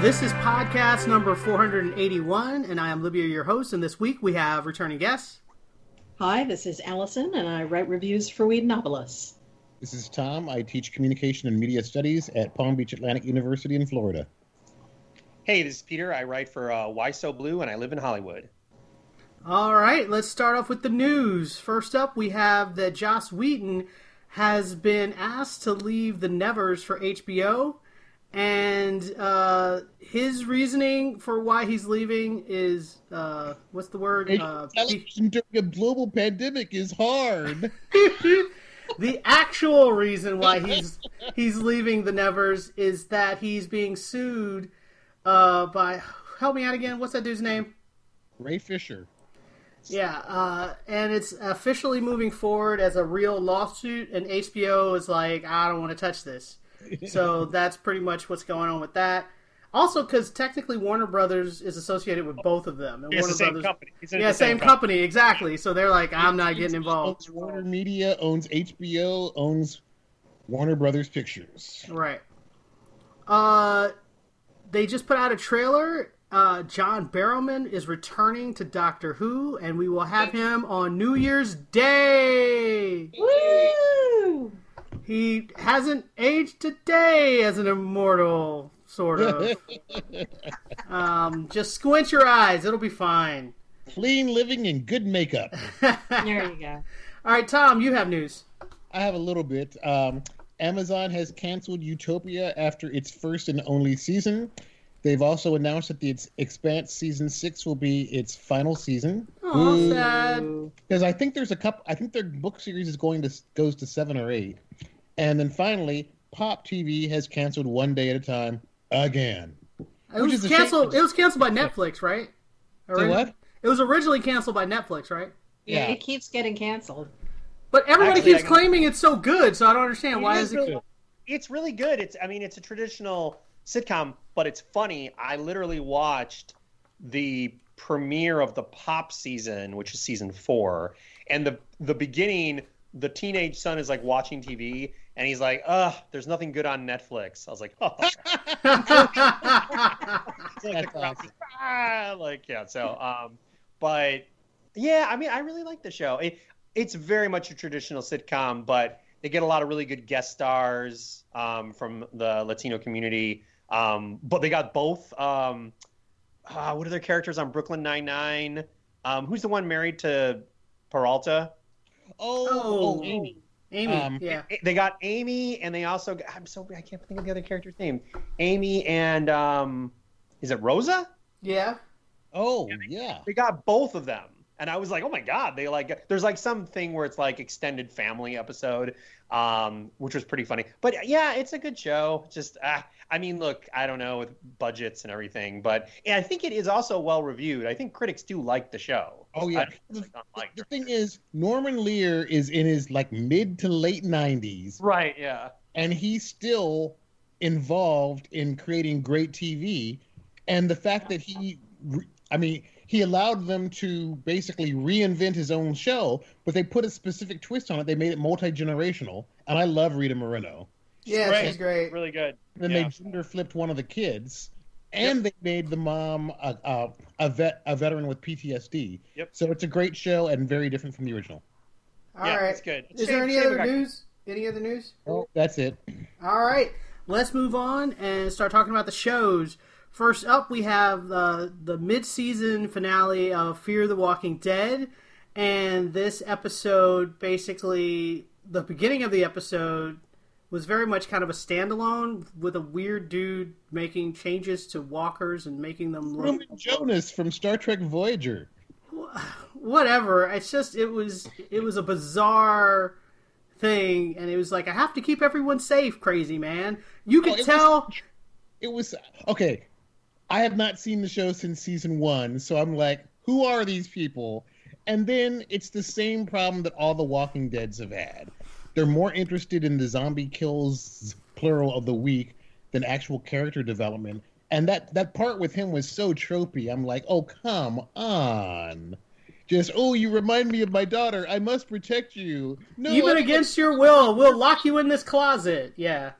This is podcast number 481, and I am Libya, your host. And this week we have returning guests. Hi, this is Allison, and I write reviews for Whedonopolis. This is Tom. I teach communication and media studies at Palm Beach Atlantic University in Florida. Hey, this is Peter. I write for uh, Why So Blue, and I live in Hollywood. All right, let's start off with the news. First up, we have that Joss Whedon has been asked to leave the Nevers for HBO, and uh, his reasoning for why he's leaving is uh, what's the word? Uh, during a global pandemic is hard. the actual reason why he's he's leaving the Nevers is that he's being sued uh, by help me out again. What's that dude's name? Ray Fisher. Yeah, uh, and it's officially moving forward as a real lawsuit, and HBO is like, I don't want to touch this. So that's pretty much what's going on with that. Also, because technically Warner Brothers is associated with both of them, and It's Warner the same Brothers, company. It's yeah, the same company, exactly. So they're like, I'm not getting involved. Warner Media owns HBO, owns Warner Brothers Pictures. Right. Uh, they just put out a trailer. Uh, John Barrowman is returning to Doctor Who, and we will have him on New Year's Day. Woo! He hasn't aged a day as an immortal, sort of. um, just squint your eyes; it'll be fine. Clean living and good makeup. There you go. All right, Tom, you have news. I have a little bit. Um, Amazon has canceled Utopia after its first and only season. They've also announced that the its Expanse season six will be its final season. Oh, sad. because I think there's a couple. I think their book series is going to goes to seven or eight, and then finally, Pop TV has canceled One Day at a Time again. It was is a shame. canceled. It was canceled by Netflix, right? Say what? It was originally canceled by Netflix, right? Yeah, Yeah. it keeps getting canceled. But everybody Actually, keeps claiming it's so good, so I don't understand why It is is it. really- It's really good. It's I mean, it's a traditional sitcom, but it's funny. I literally watched the premiere of the Pop season, which is season four, and the the beginning. The teenage son is like watching TV, and he's like, "Ugh, there's nothing good on Netflix." I was like, "Oh." Like, That's the crowd awesome. "Ah," like yeah. So, um, but yeah, I mean, I really like the show. It, it's very much a traditional sitcom, but they get a lot of really good guest stars um, from the Latino community. Um, but they got both. Um, uh, what are their characters on Brooklyn Nine Nine? Um, who's the one married to Peralta? Oh, Oh. oh, Amy. Amy, Um, yeah. They got Amy, and they also got, I'm so I can't think of the other character's name. Amy and um, is it Rosa? Yeah. Oh, yeah. they got both of them and i was like oh my god they like there's like something where it's like extended family episode um which was pretty funny but yeah it's a good show just uh, i mean look i don't know with budgets and everything but and i think it is also well reviewed i think critics do like the show Oh, yeah. I don't think it's not The thing is, Norman Lear is in his like mid to late nineties, right yeah and he's still involved in creating great TV. And the fact that he, I mean, he allowed them to basically reinvent his own show, but they put a specific twist on it. They made it multi generational, and I love Rita Moreno. Yeah, great. she's great. really good Then Yeah. they gender flipped one of the kids, and they made the mom a, a, a vet a veteran with PTSD. Yep. So it's a great show and very different from the original. All yeah right. it's good Is there any other news? Any other news? Oh, that's it. All right, let's move on and start talking about the shows. First up, we have the the mid-season finale of Fear the Walking Dead, and this episode basically the beginning of the episode was very much kind of a standalone with a weird dude making changes to walkers and making them look Roman Jonas from Star Trek Voyager. whatever. It's just it was it was a bizarre thing, and it was like I have to keep everyone safe, crazy man. You Oh, could it was- tell. It was okay. I have not seen the show since season one, so I'm like, who are these people? And then it's the same problem that all the Walking Deads have had. They're more interested in the zombie kills, plural, of the week than actual character development. And that, that part with him was so tropey. I'm like, oh, come on. Just, oh, you remind me of my daughter. I must protect you. No, Even I- against your will, we'll lock you in this closet. Yeah.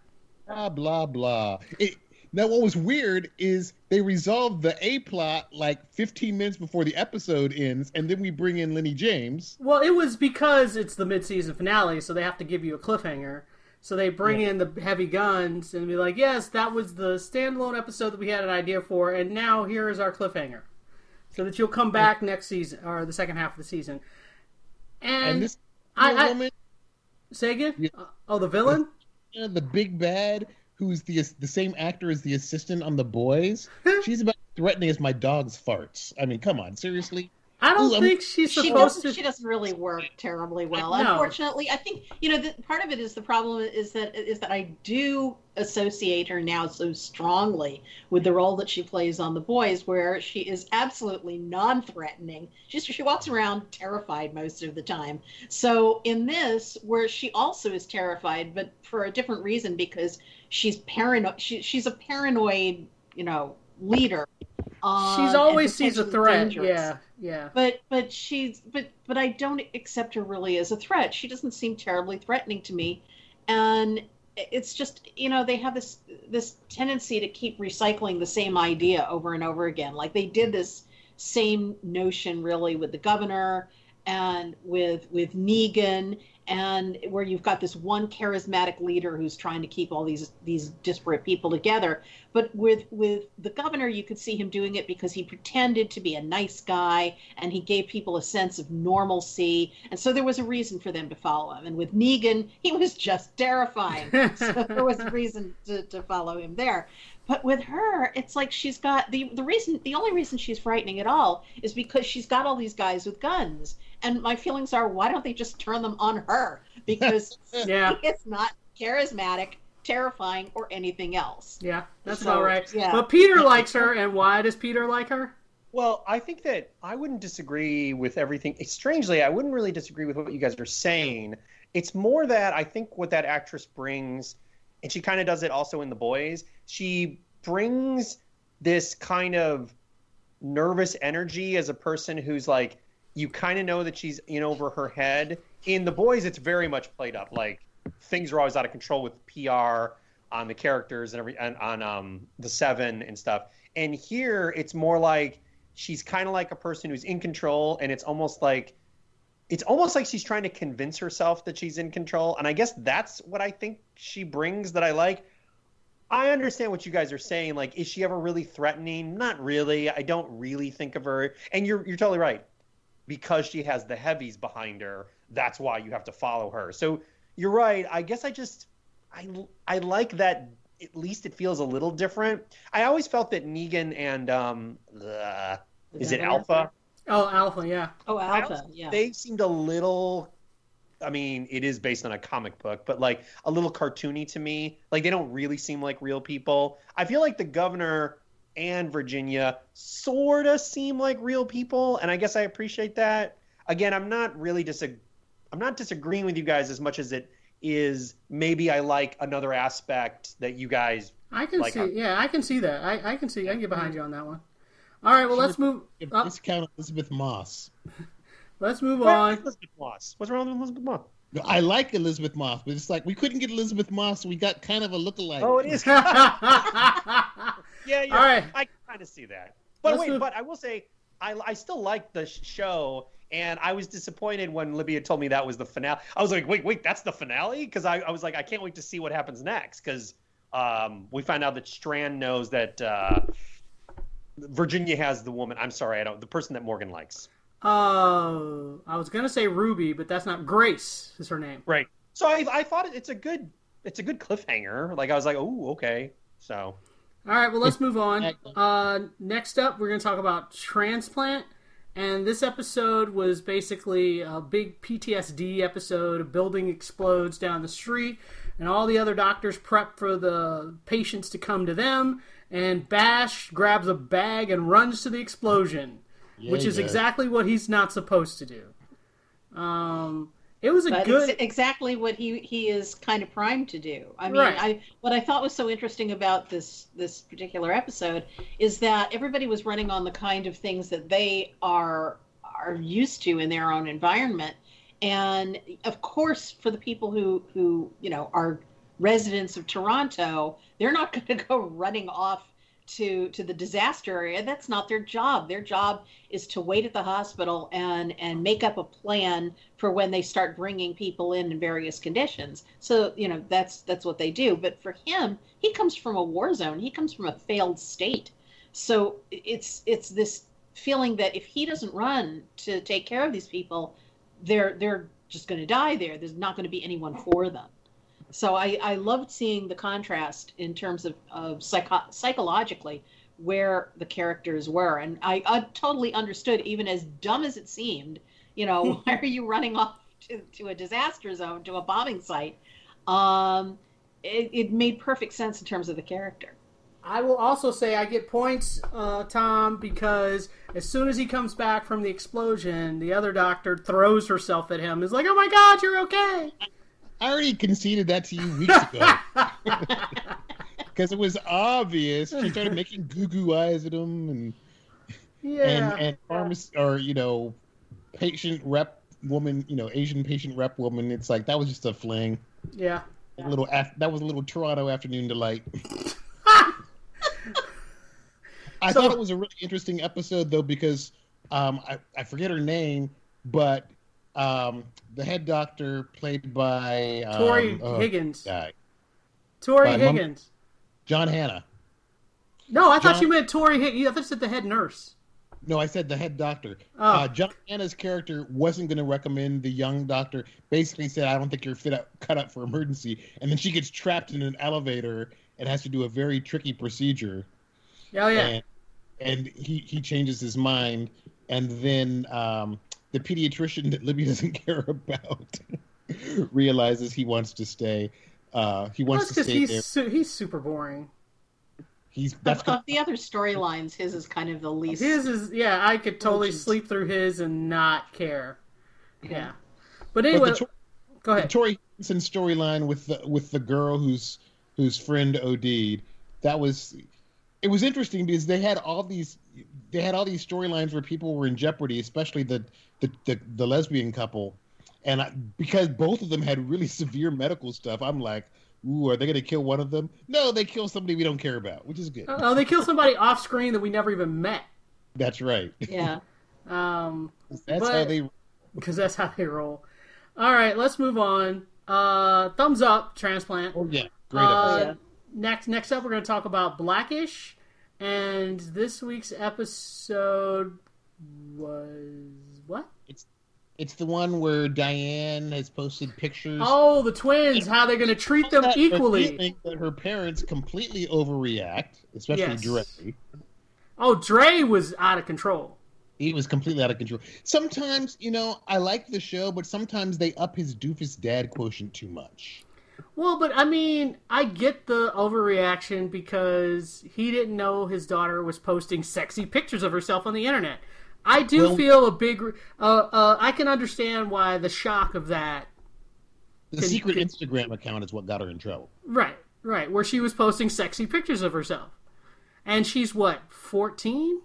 blah blah blah. It, now, what was weird is they resolved the A plot like 15 minutes before the episode ends, and then we bring in Lennie James. Well, it was because it's the mid-season finale, so they have to give you a cliffhanger. So they bring in the heavy guns and be like, "Yes, that was the standalone episode that we had an idea for, and now here is our cliffhanger, so that you'll come back next season or the second half of the season." And, And this I, I woman, say again? Yeah. Oh, the villain? the big bad, who's the the same actor as the assistant on The Boys, she's about threatening as my dog's farts. I mean, come on, seriously. I don't Ooh, think she's She supposed doesn't, to. she doesn't really work terribly well. No. Unfortunately, I think you know the, part of it is the problem is that is that I do associate her now so strongly with the role that she plays on The Boys, where she is absolutely non-threatening. She's she walks around terrified most of the time. So in this, where she also is terrified, but for a different reason because she's paranoid. She, she's a paranoid, you know, leader. Um, She's always sees a threat. dangerous Yeah, yeah. but but she's but but I don't accept her really as a threat. She doesn't seem terribly threatening to me, and it's just you know they have this this tendency to keep recycling the same idea over and over again. Like they did this same notion really with the governor and with with Negan and where you've got this one charismatic leader who's trying to keep all these these disparate people together. But with with the governor you could see him doing it because he pretended to be a nice guy and he gave people a sense of normalcy. And so there was a reason for them to follow him. And with negan he was just terrifying. So there was a reason to, to follow him there. But with her it's like she's got the the reason the only reason she's frightening at all is because she's got all these guys with guns and my feelings are why don't they just turn them on her because Yeah. it's not charismatic terrifying or anything else Yeah, that's So, about right. yeah. But Peter likes her, and why does Peter like her? Well, I think that I wouldn't disagree with everything. Strangely, I wouldn't really disagree with what you guys are saying. It's more that I think what that actress brings, and she kind of does it also in The Boys, she brings this kind of nervous energy as a person who's like, you kind of know that she's in over her head. In The Boys, it's very much played up. Like, things are always out of control with PR on the characters and every and on um, the Seven and stuff. And here, it's more like she's kind of like a person who's in control, and it's almost like it's almost like she's trying to convince herself that she's in control. And I guess that's what I think she brings that I like. I understand what you guys are saying. Like, is she ever really threatening? Not really. I don't really think of her. And you're you're totally right. Because she has the heavies behind her, that's why you have to follow her. So you're right. I guess I just I I like that. At least it feels a little different. I always felt that Negan and um, the, is it? Alpha? Oh, Alpha, yeah. oh I alpha yeah They seemed a little. I mean, it is based on a comic book, but like a little cartoony to me. Like they don't really seem like real people. I feel like the governor and Virginia sort of seem like real people, and I guess I appreciate that. Again, I'm not really disag- I'm not disagreeing with you guys as much as it is. Maybe I like another aspect that you guys. I can Like see. her. Yeah, I can see that. I, I can see. I can get behind you on that one. All right. Well, let's move. If uh, discount Elisabeth Moss. let's move Where on. Elisabeth Moss? What's wrong with Elisabeth Moss? No, I like Elisabeth Moss, but it's like we couldn't get Elisabeth Moss. So we got kind of a lookalike. Oh, it is. All Yeah, yeah. right. I kind of see that. But Let's wait, move- but I will say, I, I still like the show, and I was disappointed when Libya told me that was the finale. I was like, wait, wait, that's the finale? Because I, I was like, I can't wait to see what happens next. Because um, we find out that Strand knows that uh, Virginia has the woman. I'm sorry, I don't. The person that Morgan likes. Oh, I was gonna say Ruby, but that's not Grace. Is her name? Right. So I, I thought it- it's a good, it's a good cliffhanger. Like I was like, oh, okay. So All right, well, let's move on. Uh, next up, we're going to talk about transplant. And this episode was basically a big PTSD episode. A building explodes down the street, and all the other doctors prep for the patients to come to them. and Bash grabs a bag and runs to the explosion, Yeah, which is does. exactly what he's not supposed to do. Um, it was a but good. it's exactly what he he is kind of primed to do. I mean, Right. I what I thought was so interesting about this this particular episode is that everybody was running on the kind of things that they are are used to in their own environment, and of course, for the people who who you know are residents of Toronto, they're not going to go running off to to the disaster area. That's not their job. Their job is to wait at the hospital and and make up a plan for when they start bringing people in in various conditions. So you know that's that's what they do. But for him, he comes from a war zone. He comes from a failed state. So it's it's this feeling that if he doesn't run to take care of these people, they're they're just going to die there. There's not going to be anyone for them. So I, I loved seeing the contrast in terms of, of psycho- psychologically where the characters were. And I, I totally understood, even as dumb as it seemed, you know, why are you running off to, to a disaster zone, to a bombing site? Um, it, it made perfect sense in terms of the character. I will also say I get points, uh, Tom, because as soon as he comes back from the explosion, the other doctor throws herself at him. Is like, "Oh my God, you're okay." I already conceded that to you weeks ago. Because it was obvious. She started making goo goo eyes at him and Yeah. and and pharmacy or you know, patient rep woman, you know, Asian patient rep woman. It's like that was just a fling. yeah. A little af- that was a little Toronto afternoon delight. I So- thought it was a really interesting episode though because um, I, I forget her name, but um, the head doctor played by um, Tori oh, Higgins. guy, Tori By Higgins. John Hannah. No, I thought you meant Tori Higgins. I thought you said the head nurse. No, I said the head doctor. Oh. Uh, John Hannah's character wasn't going to recommend the young doctor. Basically, said, "I don't think you're fit up, cut up for emergency." And then she gets trapped in an elevator and has to do a very tricky procedure. Oh yeah. and, and he he changes his mind, and then um, the pediatrician that Libby doesn't care about realizes he wants to stay. Uh, he wants that's to because stay there. he's su- he's super boring. He's that's Of, of the other storylines, his is kind of the least. His is yeah. I could totally geez. sleep through his and not care. Yeah. But but anyway, the, Tor- go the ahead. Tori Higginson storyline with the with the girl whose whose friend OD'd. That was it was interesting because they had all these they had all these storylines where people were in jeopardy, especially the the the, the lesbian couple, and I, because both of them had really severe medical stuff, I'm like, ooh, are they going to kill one of them? No, they kill somebody we don't care about, which is good. Oh, they kill somebody off screen that we never even met. That's right. yeah. Um, That's But- how they. because that's how they roll. All right, let's move on. Uh, thumbs up, transplant. Oh yeah, great. Uh. Yeah. Next, next up, we're going to talk about Blackish, and this week's episode was what? It's it's the one where Diane has posted pictures. Oh, the twins. How they're going to treat them equally? that her parents completely overreact, especially Yes. Dre. Oh, Dre was out of control. He was completely out of control. Sometimes, you know, I like the show, but sometimes they up his doofus dad quotient too much. Well, but I mean, I get the overreaction because he didn't know his daughter was posting sexy pictures of herself on the internet. I do Well- feel a big. Uh, uh, I can understand why the shock of that. The Can- secret can- Instagram account is what got her in trouble. Right, right, where she was posting sexy pictures of herself, and she's what fourteen.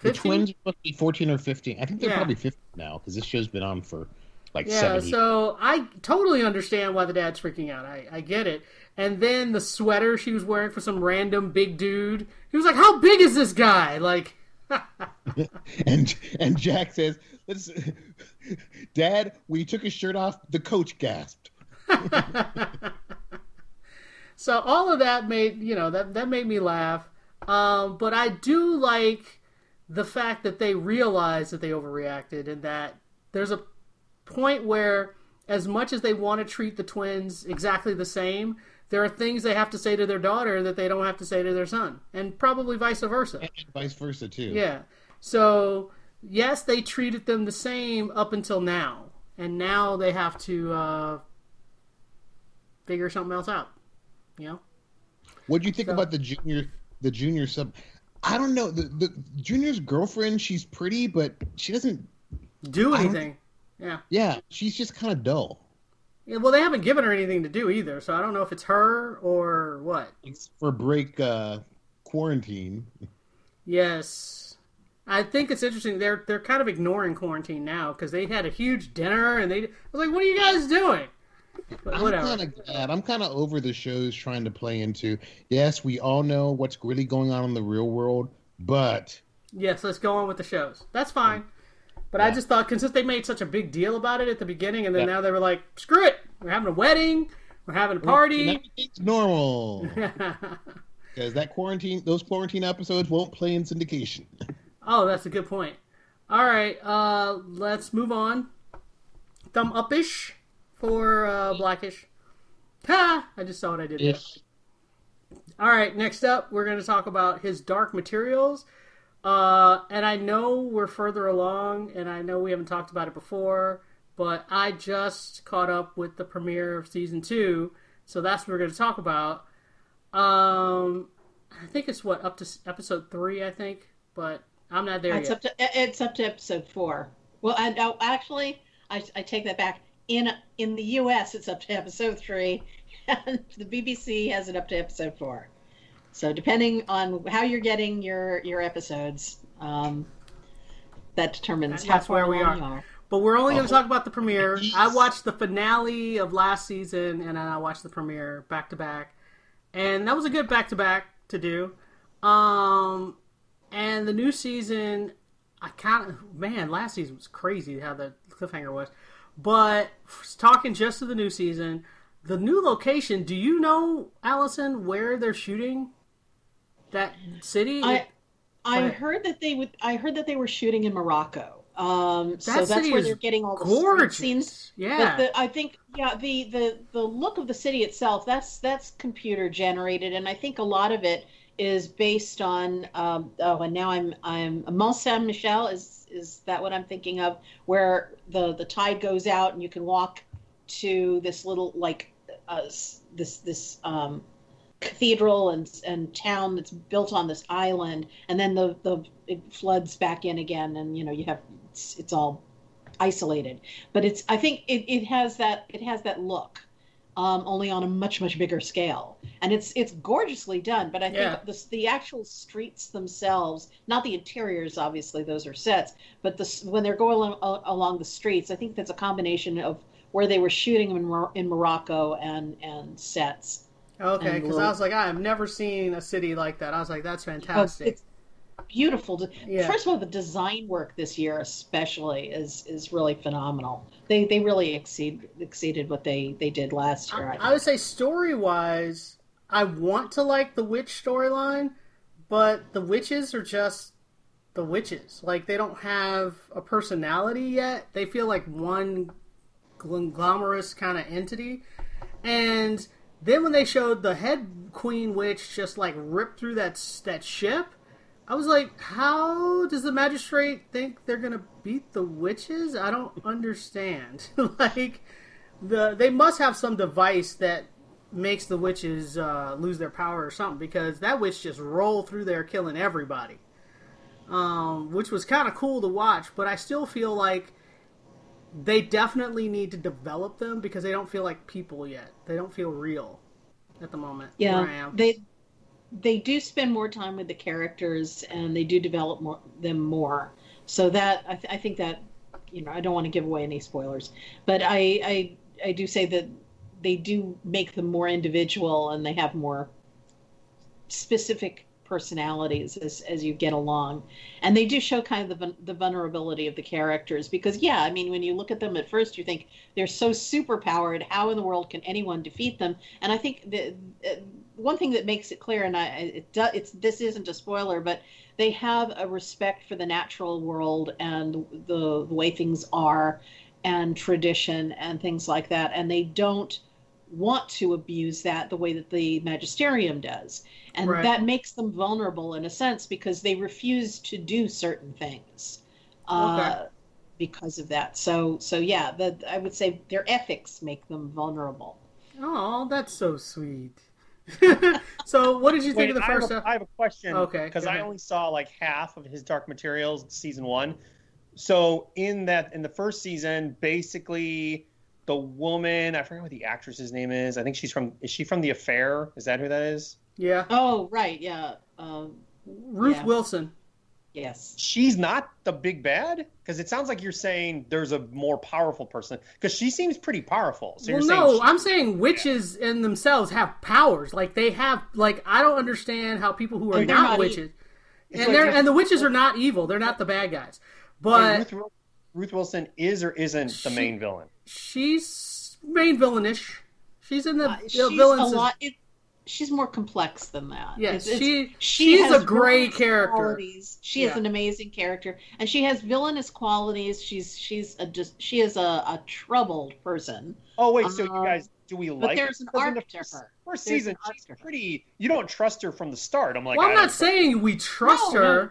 The twins to be 14 or 15. I think they're Yeah. probably 15 now because this show's been on for like Yeah, seven years. so I totally understand why the dad's freaking out. I, I get it. And then the sweater she was wearing for some random big dude. He was like, "How big is this guy?" Like, and and Jack says, "Let's, Dad, when he took his shirt off, the coach gasped." so all of that made you know that that made me laugh. Um, but I do like the fact that they realized that they overreacted and that there's a point where, as much as they want to treat the twins exactly the same, there are things they have to say to their daughter that they don't have to say to their son, and probably vice versa. And vice versa too. Yeah. So yes, they treated them the same up until now, and now they have to uh, figure something else out. You know. What do you think So- about the junior the junior sub? I don't know. The, the junior's girlfriend, she's pretty, but she doesn't. Do anything? Yeah. Yeah, she's just kind of dull. yeah. Well, they haven't given her anything to do either, so I don't know if it's her or what. It's for break uh, quarantine. Yes. I think it's interesting. They're they're kind of ignoring quarantine now because they had a huge dinner and they I was like, "What are you guys doing?" But I'm kind of glad. I'm kind of over the shows trying to play into. Yes, we all know what's really going on in the real world, but Yes, let's go on with the shows. That's fine. But I just thought, because they made such a big deal about it at the beginning, and then Yeah. now they were like, "Screw it! We're having a wedding. We're having a party." everything's normal because that quarantine, those quarantine episodes won't play in syndication. oh, that's a good point. All right, uh, let's move on. Thumb upish for uh, Blackish. Ha! I just saw what I did. All right, next up, we're going to talk about his Dark Materials. Uh, and I know we're further along, and I know we haven't talked about it before, but I just caught up with the premiere of season two, so that's what we're going to talk about. Um, I think it's what up to episode three, I think, but I'm not there It's yet. up to it's up to episode four. Well, and oh, actually, I, I take that back. In in the U.S., it's up to episode three, and the BBC has it up to episode four. So depending on how you're getting your your episodes, um, that determines how That's far where we are. are. But we're only going to Oh. talk about the premiere. I watched the finale of last season, and then I watched the premiere back to back, and that was a good back to back to do. Um, and the new season, I kind of man, last season was crazy how the cliffhanger was. But talking just to the new season, the new location. Do you know, Allison, where they're shooting that city? I I heard that they would. I heard that they were shooting in Morocco. Um, so that's where they're getting all the gorgeous. scenes. Yeah. But the, I think yeah, the, the the look of the city itself that's that's computer generated, and I think a lot of it is based on. Um, oh, and now I'm I'm Mont Saint Michel is is that what I'm thinking of? Where the the tide goes out and you can walk to this little like uh, this this um, cathedral and and town that's built on this island, and then the the it floods back in again, and you know you have it's, it's all isolated. But it's i think it, it has that it has that look um, only on a much much bigger scale. And it's it's gorgeously done but i think Yeah. the, the actual streets themselves not the interiors obviously those are sets but the when they're going along, along the streets i think that's a combination of where they were shooting in, Mor- in morocco and and sets Okay, because I was like, I've never seen a city like that. I was like, that's Oh, fantastic. it's beautiful. Yeah. First of all, the design work this year, especially, is is really phenomenal. They they really exceed exceeded what they they did last year. I I, I would say story wise, I want to like the witch storyline, but the witches are just the witches. Like they don't have a personality yet. They feel like one glamorous kind of entity. And then when they showed the head queen witch just like rip through that that ship, I was like, how does the magistrate think they're gonna beat the witches? I don't understand. like the they must have some device that makes the witches uh, lose their power or something because that witch just rolled through there killing everybody. Um, which was kind of cool to watch, but I still feel like they definitely need to develop them because they don't feel like people yet. They don't feel real at the moment. yeah, they they do spend more time with the characters and they do develop more, them more. So that I, th- I think that you know I don't want to give away any spoilers, but I I I do say that they do make them more individual and they have more specific personalities as, as you get along. And they do show kind of the, the vulnerability of the characters because yeah i mean when you look at them at first you think they're so super powered how in the world can anyone defeat them? And i think the uh, one thing that makes it clear and i it does it's this isn't a spoiler but they have a respect for the natural world and the, the way things are and tradition and things like that. And they don't want to abuse that the way that the magisterium does and Right. that makes them vulnerable in a sense because they refuse to do certain things uh, Okay. because of that so so yeah the, i would say their ethics make them vulnerable Oh, that's so sweet. so, what did you think Wait, of the I have first? I have a question. Okay, Because I only saw like half of his Dark Materials season one. So in that in the first season, basically the woman I forget what the actress's name is. I think she's from is she from The Affair? Is that who that is? yeah, Oh, right, yeah. Um, Ruth yeah. Wilson. yes. She's not the big bad? Because it sounds like you're saying there's a more powerful person. Because she seems pretty powerful. So well, you're no, saying she- I'm saying witches in themselves have powers. Like they have, like I don't understand how people who are And not, not witches, It's and like they're Ruth- and the witches are not evil. They're not the bad guys, but Ruth, Ruth Wilson is or isn't the She- main villain. She's main villainish. She's in the, Uh, she's villains. a lot. It, she's more complex than that. Yes, It's- it's- she- she she's a great character. Qualities. She Yeah. is an amazing character, and she has villainous qualities. She's she's a just she is a, a troubled person. Oh wait, so Um, you guys do we like? there's her? an 'Cause in arc the to first, her. First There's season, she's pretty. You don't trust her from the start. I'm like, well, I I'm don't not saying we trust No, her, no.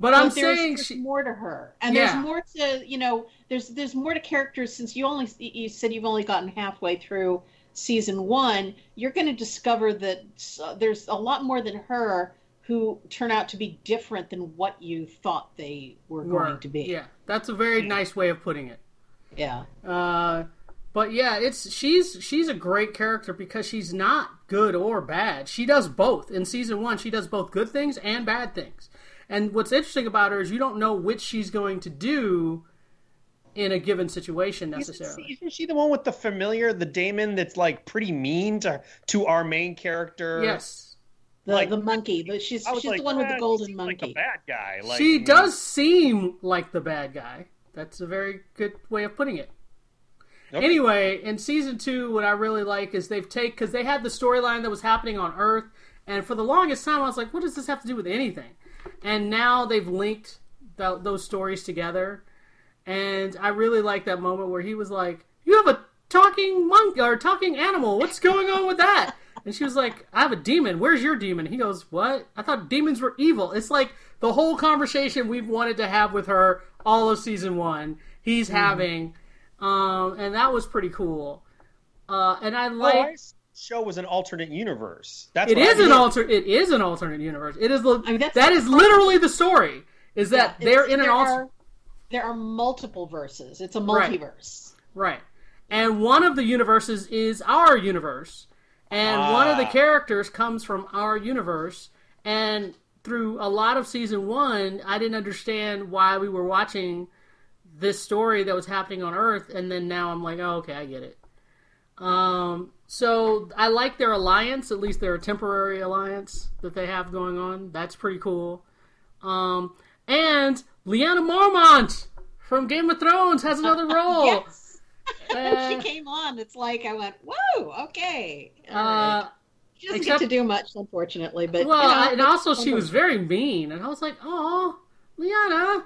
But But I'm saying there's she. more to her, and Yeah. there's more to you know. There's there's more to characters since you only you said you've only gotten halfway through season one. You're going to discover that uh, there's a lot more than her who turn out to be different than what you thought they were were. going to be. Yeah, that's a very nice way of putting it. Yeah. Uh, but yeah, it's she's she's a great character because she's not good or bad. She does both. In season one, she does both good things and bad things. And what's interesting about her is you don't know which she's going to do in a given situation necessarily. Isn't, isn't she the one with the familiar, the daemon that's like pretty mean to to our main character? Yes, The Like- the monkey, but she's she's like, the one with "Ah, the he golden seems like monkey. a bad guy. Like, she I mean, does seem like the bad guy. That's a very good way of putting it. Okay. Anyway, in season two, what I really like is they've take because they had the storyline that was happening on Earth, and for the longest time I was like, what does this have to do with anything? And now they've linked th- those stories together, and I really like that moment where he was like, "You have a talking monkey or talking animal. What's going on with that?" And she was like, "I have a demon. Where's your demon?" He goes, "What? I thought demons were evil." It's like the whole conversation we've wanted to have with her all of season one. He's having, um, and that was pretty cool. Uh, and I Oh, like show was an alternate universe. That's it what I is an alter. It is an alternate universe. It is. I mean, that's that the is problem. literally the story. Is that Yeah, they're in an there alter. are- There are multiple verses. It's a multiverse. Right. And one of the universes is our universe. And one of the Ah. characters comes from our universe. And through a lot of season one, I didn't understand why we were watching this story that was happening on Earth. And then now I'm like, oh, okay, I get it. Um, so I like their alliance, at least their temporary alliance that they have going on. That's pretty cool. Um, and Lyanna Mormont from Game of Thrones has another role. Yes. Uh, she came on. It's like I went, whoa, okay. All Uh, she doesn't except- get to do much, unfortunately. But well, you know, and also she was very mean, and I was like, "Oh, Lyanna."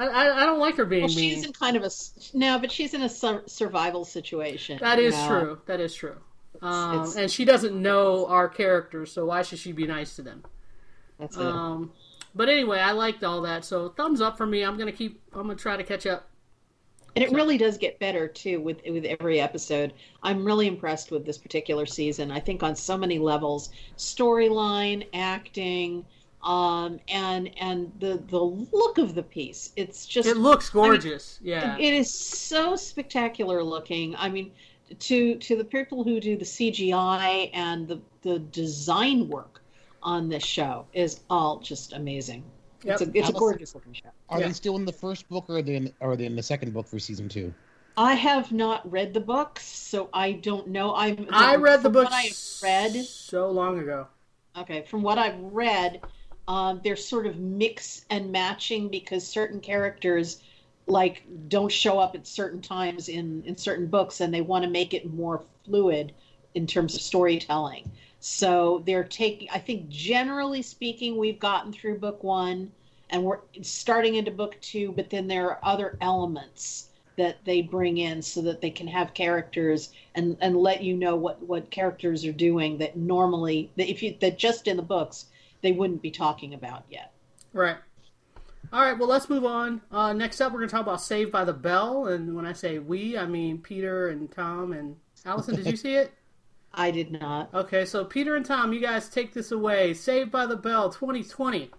I, I, I don't like her being Well, mean. she's in kind of a no, but she's in a sur- survival situation. That is know. true. That is true. Um, it's- and she doesn't know our characters, so why should she be nice to them? That's it. Um, but anyway, I liked all that, so thumbs up for me. I'm gonna keep. I'm gonna try to catch up. And it really does get better too with with every episode. I'm really impressed with this particular season. I think on so many levels, storyline, acting, um, and and the the look of the piece. It's just It looks gorgeous. yeah. It is so spectacular looking. I mean, to to the people who do the CGI and the the design work on this show is all just amazing. It's a it's a gorgeous looking show. Are Yeah. they still in the first book or are they in, are they in the second book for season two? I have not read the books, so I don't know. I'm I read the from book I read, so long ago. okay, from what I've read, um, they're sort of mix and matching because certain characters like don't show up at certain times in in certain books, and they want to make it more fluid in terms of storytelling. So they're taking. I think generally speaking, we've gotten through book one, and we're starting into book two. But then there are other elements that they bring in so that they can have characters and and let you know what what characters are doing that normally that if you that just in the books they wouldn't be talking about yet. Right. All right. Well, let's move on. Uh, next up, we're going to talk about Saved by the Bell, and when I say we, I mean Peter and Tom and Allison. Did you see it? I did not. Okay, so Peter and Tom, you guys take this away. Saved by the Bell 2020.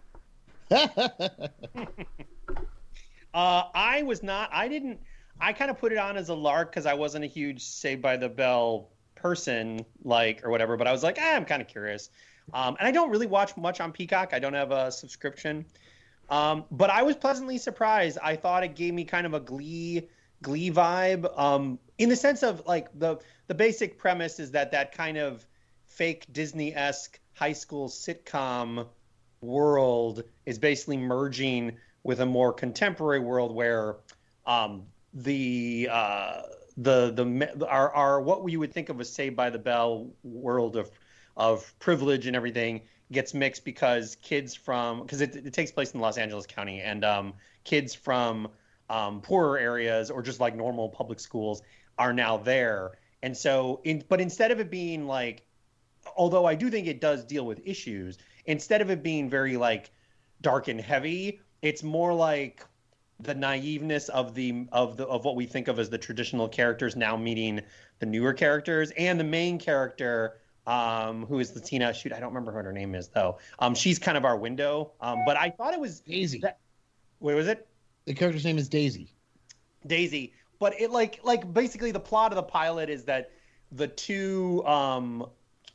Uh, I was not. I didn't. I kind of put it on as a lark because I wasn't a huge Saved by the Bell person, like or whatever. But I was like, eh, I'm kind of curious. Um, and I don't really watch much on Peacock. I don't have a subscription. Um, but I was pleasantly surprised. I thought it gave me kind of a Glee Glee vibe, um, in the sense of like the the basic premise is that that kind of fake Disney esque high school sitcom world is basically merging with a more contemporary world where um, the uh, the the our, our what you would think of as Saved by the Bell world of of privilege and everything gets mixed because kids from because it, it, takes place in Los Angeles County and um, kids from um, poorer areas or just like normal public schools are now there. And so in but instead of it being like although I do think it does deal with issues instead of it being very like dark and heavy it's more like the naiveness of the of the of what we think of as the traditional characters now meeting the newer characters. And the main character um, who is Latina. Shoot, I don't remember what her name is though. Um, she's kind of our window. Um, but I thought it was Daisy. That, wait, was it? The character's name is Daisy. Daisy. But it like like basically the plot of the pilot is that the two um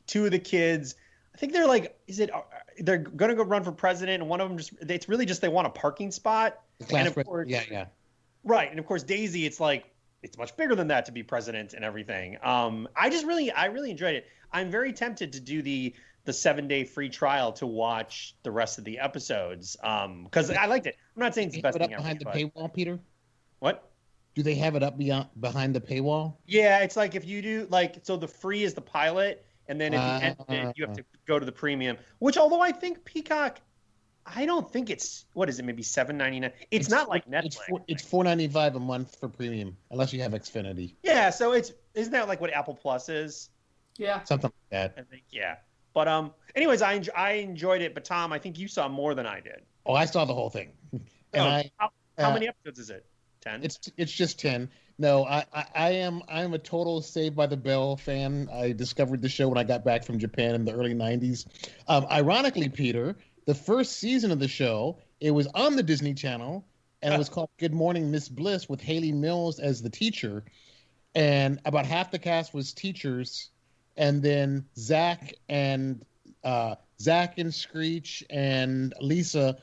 two of the kids I think they're like is it they're gonna go run for president and one of them just it's really just they want a parking spot. and of course, yeah, yeah. Right, and of course Daisy, it's like it's much bigger than that to be president and everything. Um, I just really I really enjoyed it. I'm very tempted to do the the seven day free trial to watch the rest of the episodes because um, I liked it. I'm not saying it's the best it up thing behind the but... paywall, Peter. What? Do they have it up beyond behind the paywall? Yeah, it's like if you do like so the free is the pilot, and then at the end of it, you have to go to the premium. Which, although I think Peacock, I don't think it's what is it? Maybe seven ninety nine. It's, It's not like Netflix. It's four, it's four ninety five a month for premium, unless you have Xfinity, yeah, so it's isn't that like what Apple Plus is? Yeah. something like that. I think yeah. But um, anyways, I enj- I enjoyed it. But Tom, I think you saw more than I did. Oh, I saw the whole thing, and Oh, I how, how uh, many episodes is it? Ten. it's it's just ten. No, I, I I am I'm a total Saved by the Bell fan. I discovered the show when I got back from Japan in the early '90s. Um, ironically, Peter, the first season of the show it was on the Disney Channel, and it was called Good Morning Miss Bliss with Hayley Mills as the teacher, and about half the cast was teachers, and then Zach and uh, Zach and Screech and Lisa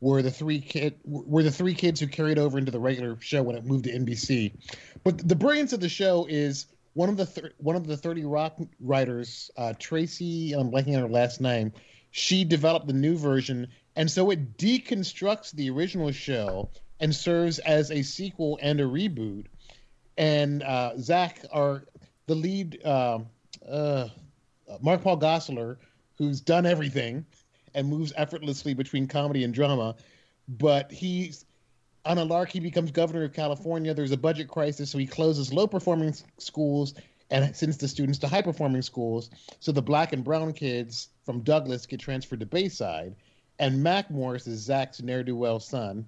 were the three kid were the three kids who carried over into the regular show when it moved to NBC. But the brilliance of the show is one of the thir- one of the Thirty Rock writers, uh, Tracy. I'm blanking on her last name. She developed the new version, and so it deconstructs the original show and serves as a sequel and a reboot. And uh, Zach, our the lead, uh, uh, Mark Paul Gosselaar, who's done everything and moves effortlessly between comedy and drama. But he's on a lark, he becomes governor of California. There's a budget crisis, so he closes low performing schools and sends the students to high performing schools. So the black and brown kids from Douglas get transferred to Bayside. And Mac Morris is Zach's ne'er do well son.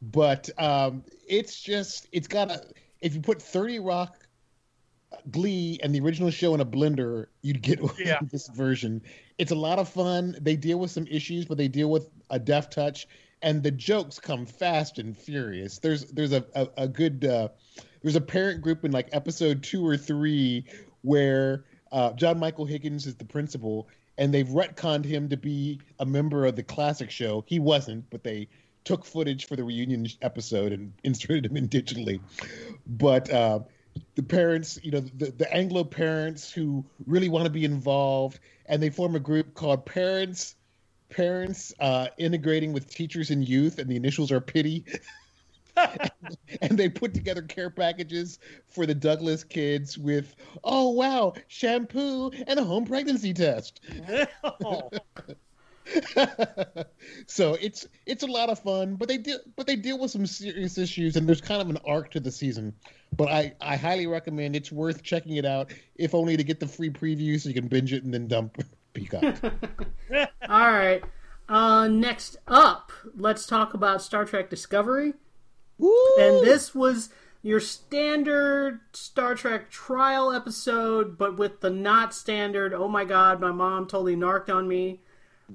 But um, it's just, it's got a, if you put 30 Rock Glee and the original show in a blender, you'd get Yeah. this version. It's a lot of fun. They deal with some issues, but they deal with a deft touch, and the jokes come fast and furious. There's there's a a, a good uh, there's a parent group in like episode two or three where uh, John Michael Higgins is the principal, and they've retconned him to be a member of the classic show. He wasn't, but they took footage for the reunion episode and inserted him in digitally. But uh, the parents, you know, the, the Anglo parents who really want to be involved, and they form a group called Parents Parents uh, Integrating with Teachers and Youth, and the initials are Pity. and they put together care packages for the Douglas kids with, oh wow, shampoo and a home pregnancy test. So it's it's a lot of fun, but they deal but they deal with some serious issues, and there's kind of an arc to the season. But I I highly recommend. It's worth checking it out, if only to get the free preview so you can binge it and then dump Peacock. All right. Uh, next up, let's talk about Star Trek Discovery. Woo! And this was your standard Star Trek trial episode, but with the not standard. Oh my God, my mom totally narked on me.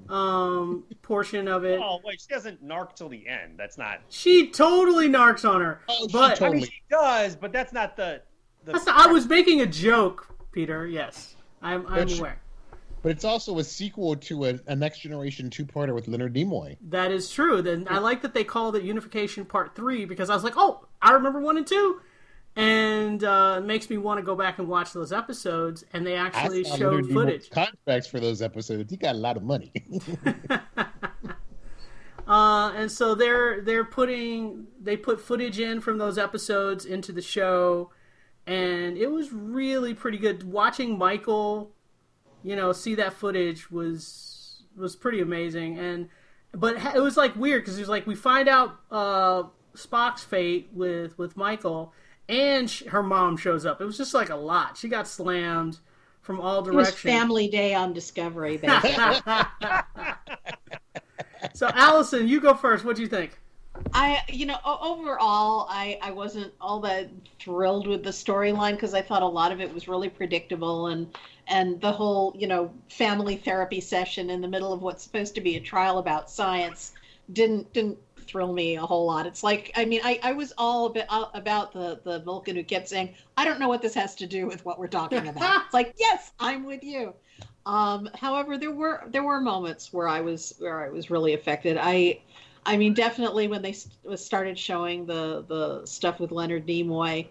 Um, portion of it. Oh wait, she doesn't narc till the end. That's not. She totally narks on her. Oh, she but I mean, she does, but that's not the. the that's not, I was making a joke, Peter. Yes, I'm. I'm aware. But it's also a sequel to a, a Next Generation two-parter with Leonard Nimoy. That is true. Then I like that they called it Unification Part Three because I was like, oh, I remember one and two, and uh, it makes me want to go back and watch those episodes. And they actually showed Leonard Nimoy's footage. contracts for those episodes. He got a lot of money. Uh, and so they're they're putting they put footage in from those episodes into the show, and it was really pretty good. Watching Michael, you know, see that footage was was pretty amazing. And but it was like weird because it was like we find out uh, Spock's fate with with Michael, and sh- her mom shows up. It was just like a lot. She got slammed from all It was directions. Family Day on Discovery, so Allison, you go first. What do you think? I, you know, overall, I, I wasn't all that thrilled with the storyline because I thought a lot of it was really predictable and and the whole, you know, family therapy session in the middle of what's supposed to be a trial about science didn't didn't thrill me a whole lot. It's like, I mean, I, I was all about, about the the Vulcan who kept saying, I don't know what this has to do with what we're talking about. it's like, yes, I'm with you. Um, however, there were there were moments where I was where I was really affected. I I mean, definitely when they st- started showing the the stuff with Leonard Nimoy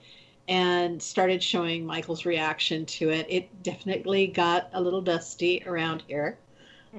and started showing Michael's reaction to it, it definitely got a little dusty around here.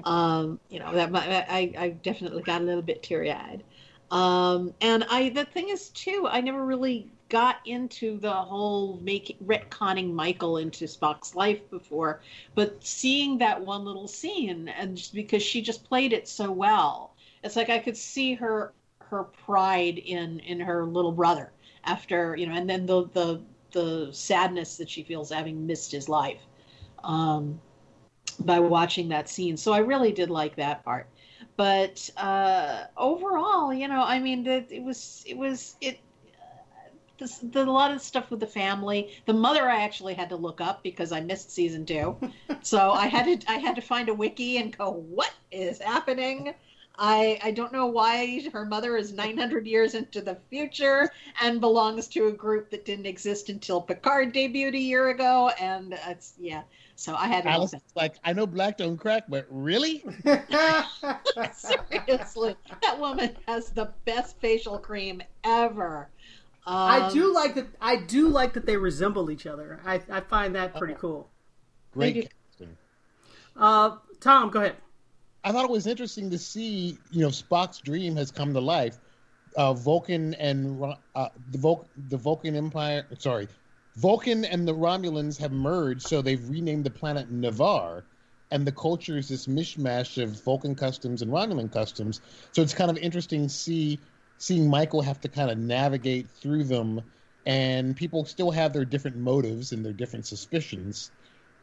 Um, you know, that I I definitely got a little bit teary eyed. Um, and I the thing is too, I never really got into the whole making retconning Michael into Spock's life before, but seeing that one little scene and just because she just played it so well it's like I could see her her pride in in her little brother after you know, and then the the the sadness that she feels having missed his life um, by watching that scene. So I really did like that part. But uh, overall, you know, I mean, that it was it was it. This, the, a lot of stuff with the family. The mother I actually had to look up because I missed season two, so I had to I had to find a wiki and go, what is happening? I I don't know why her mother is 900 years into the future and belongs to a group that didn't exist until Picard debuted a year ago, and it's yeah. So I had to look like, I know black don't crack, but really? Seriously, that woman has the best facial cream ever. Um, I do like that. I do like that they resemble each other. I, I find that pretty cool. Great Thank casting. Uh, Tom, go ahead. I thought it was interesting to see, you know, Spock's dream has come to life. Uh, Vulcan and uh, the Vul- the Vulcan Empire, sorry, Vulcan and the Romulans have merged, so they've renamed the planet Ni'Var, and the culture is this mishmash of Vulcan customs and Romulan customs. So it's kind of interesting see seeing Michael have to kind of navigate through them, and people still have their different motives and their different suspicions.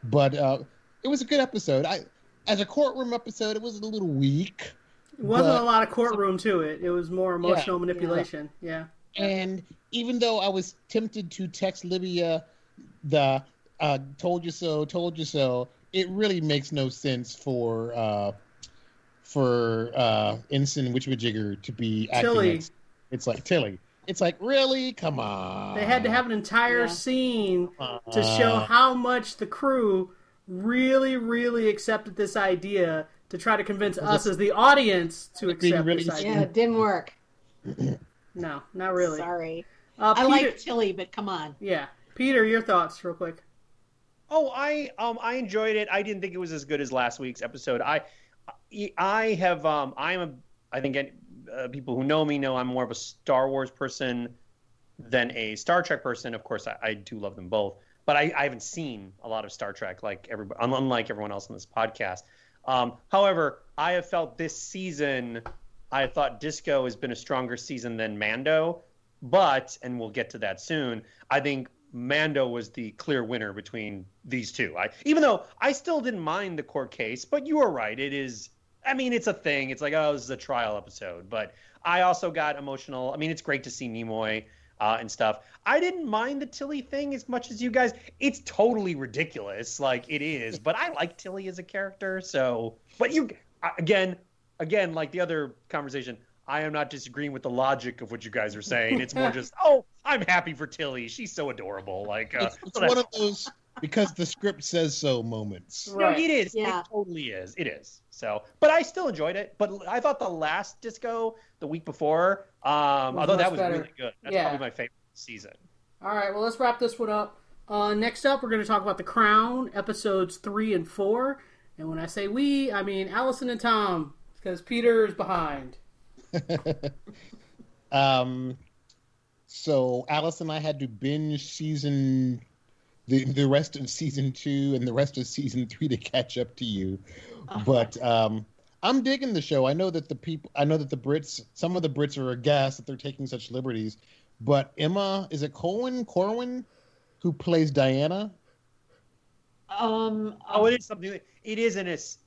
But uh, it was a good episode. I, as a courtroom episode, it was a little weak. It wasn't But- a lot of courtroom to it. It was more emotional manipulation. Yeah. And even though I was tempted to text Libya the uh, "told you so, told you so," it really makes no sense for uh, for uh, Ensign Witchwajigger to be acting. Tilly. Like, it's like Tilly. It's like really, come on. They had to have an entire Yeah. scene to show how much the crew really, really accepted this idea to try to convince us as the audience to accept really this idea. Yeah, it didn't work. No, not really. Sorry. Uh, I like Tilly, but come on. yeah, Peter, your thoughts, real quick. Oh, I um I enjoyed it. I didn't think it was as good as last week's episode. I I have um I'm a I think uh, people who know me know I'm more of a Star Wars person than a Star Trek person. Of course, I, I do love them both, but I, I haven't seen a lot of Star Trek like everybody, unlike everyone else on this podcast. Um, however, I have felt this season. I thought Disco has been a stronger season than Mando, but and we'll get to that soon. I think Mando was the clear winner between these two. I even though I still didn't mind the court case, but you are right. It is. I mean, it's a thing. It's like oh, this is a trial episode, but I also got emotional. I mean, it's great to see Nimoy. Uh, and stuff. I didn't mind the Tilly thing as much as you guys. It's totally ridiculous, like it is. But I like Tilly as a character. So, but you again, again, like the other conversation, I am not disagreeing with the logic of what you guys are saying. It's more just, oh, I'm happy for Tilly. She's so adorable. Like uh, It's, it's one of those because the script says so moments. No, it is. Yeah. It totally is. It is. So, but I still enjoyed it. But I thought the last disco, the week before, um, although that was better. really good. That's Yeah. probably my favorite season. All right, well, let's wrap this one up. Uh, next up, we're going to talk about The Crown, episodes three and four. And when I say we, I mean Allison and Tom, because Peter is behind. Um, so Allison and I had to binge season the the rest of season two and the rest of season three to catch up to you. But um, I'm digging the show. I know that the people, I know that the Brits, some of the Brits are aghast that they're taking such liberties. But Emma, is it Colwyn Corwin, who plays Diana? Um, Oh, it is something. It is in a. s-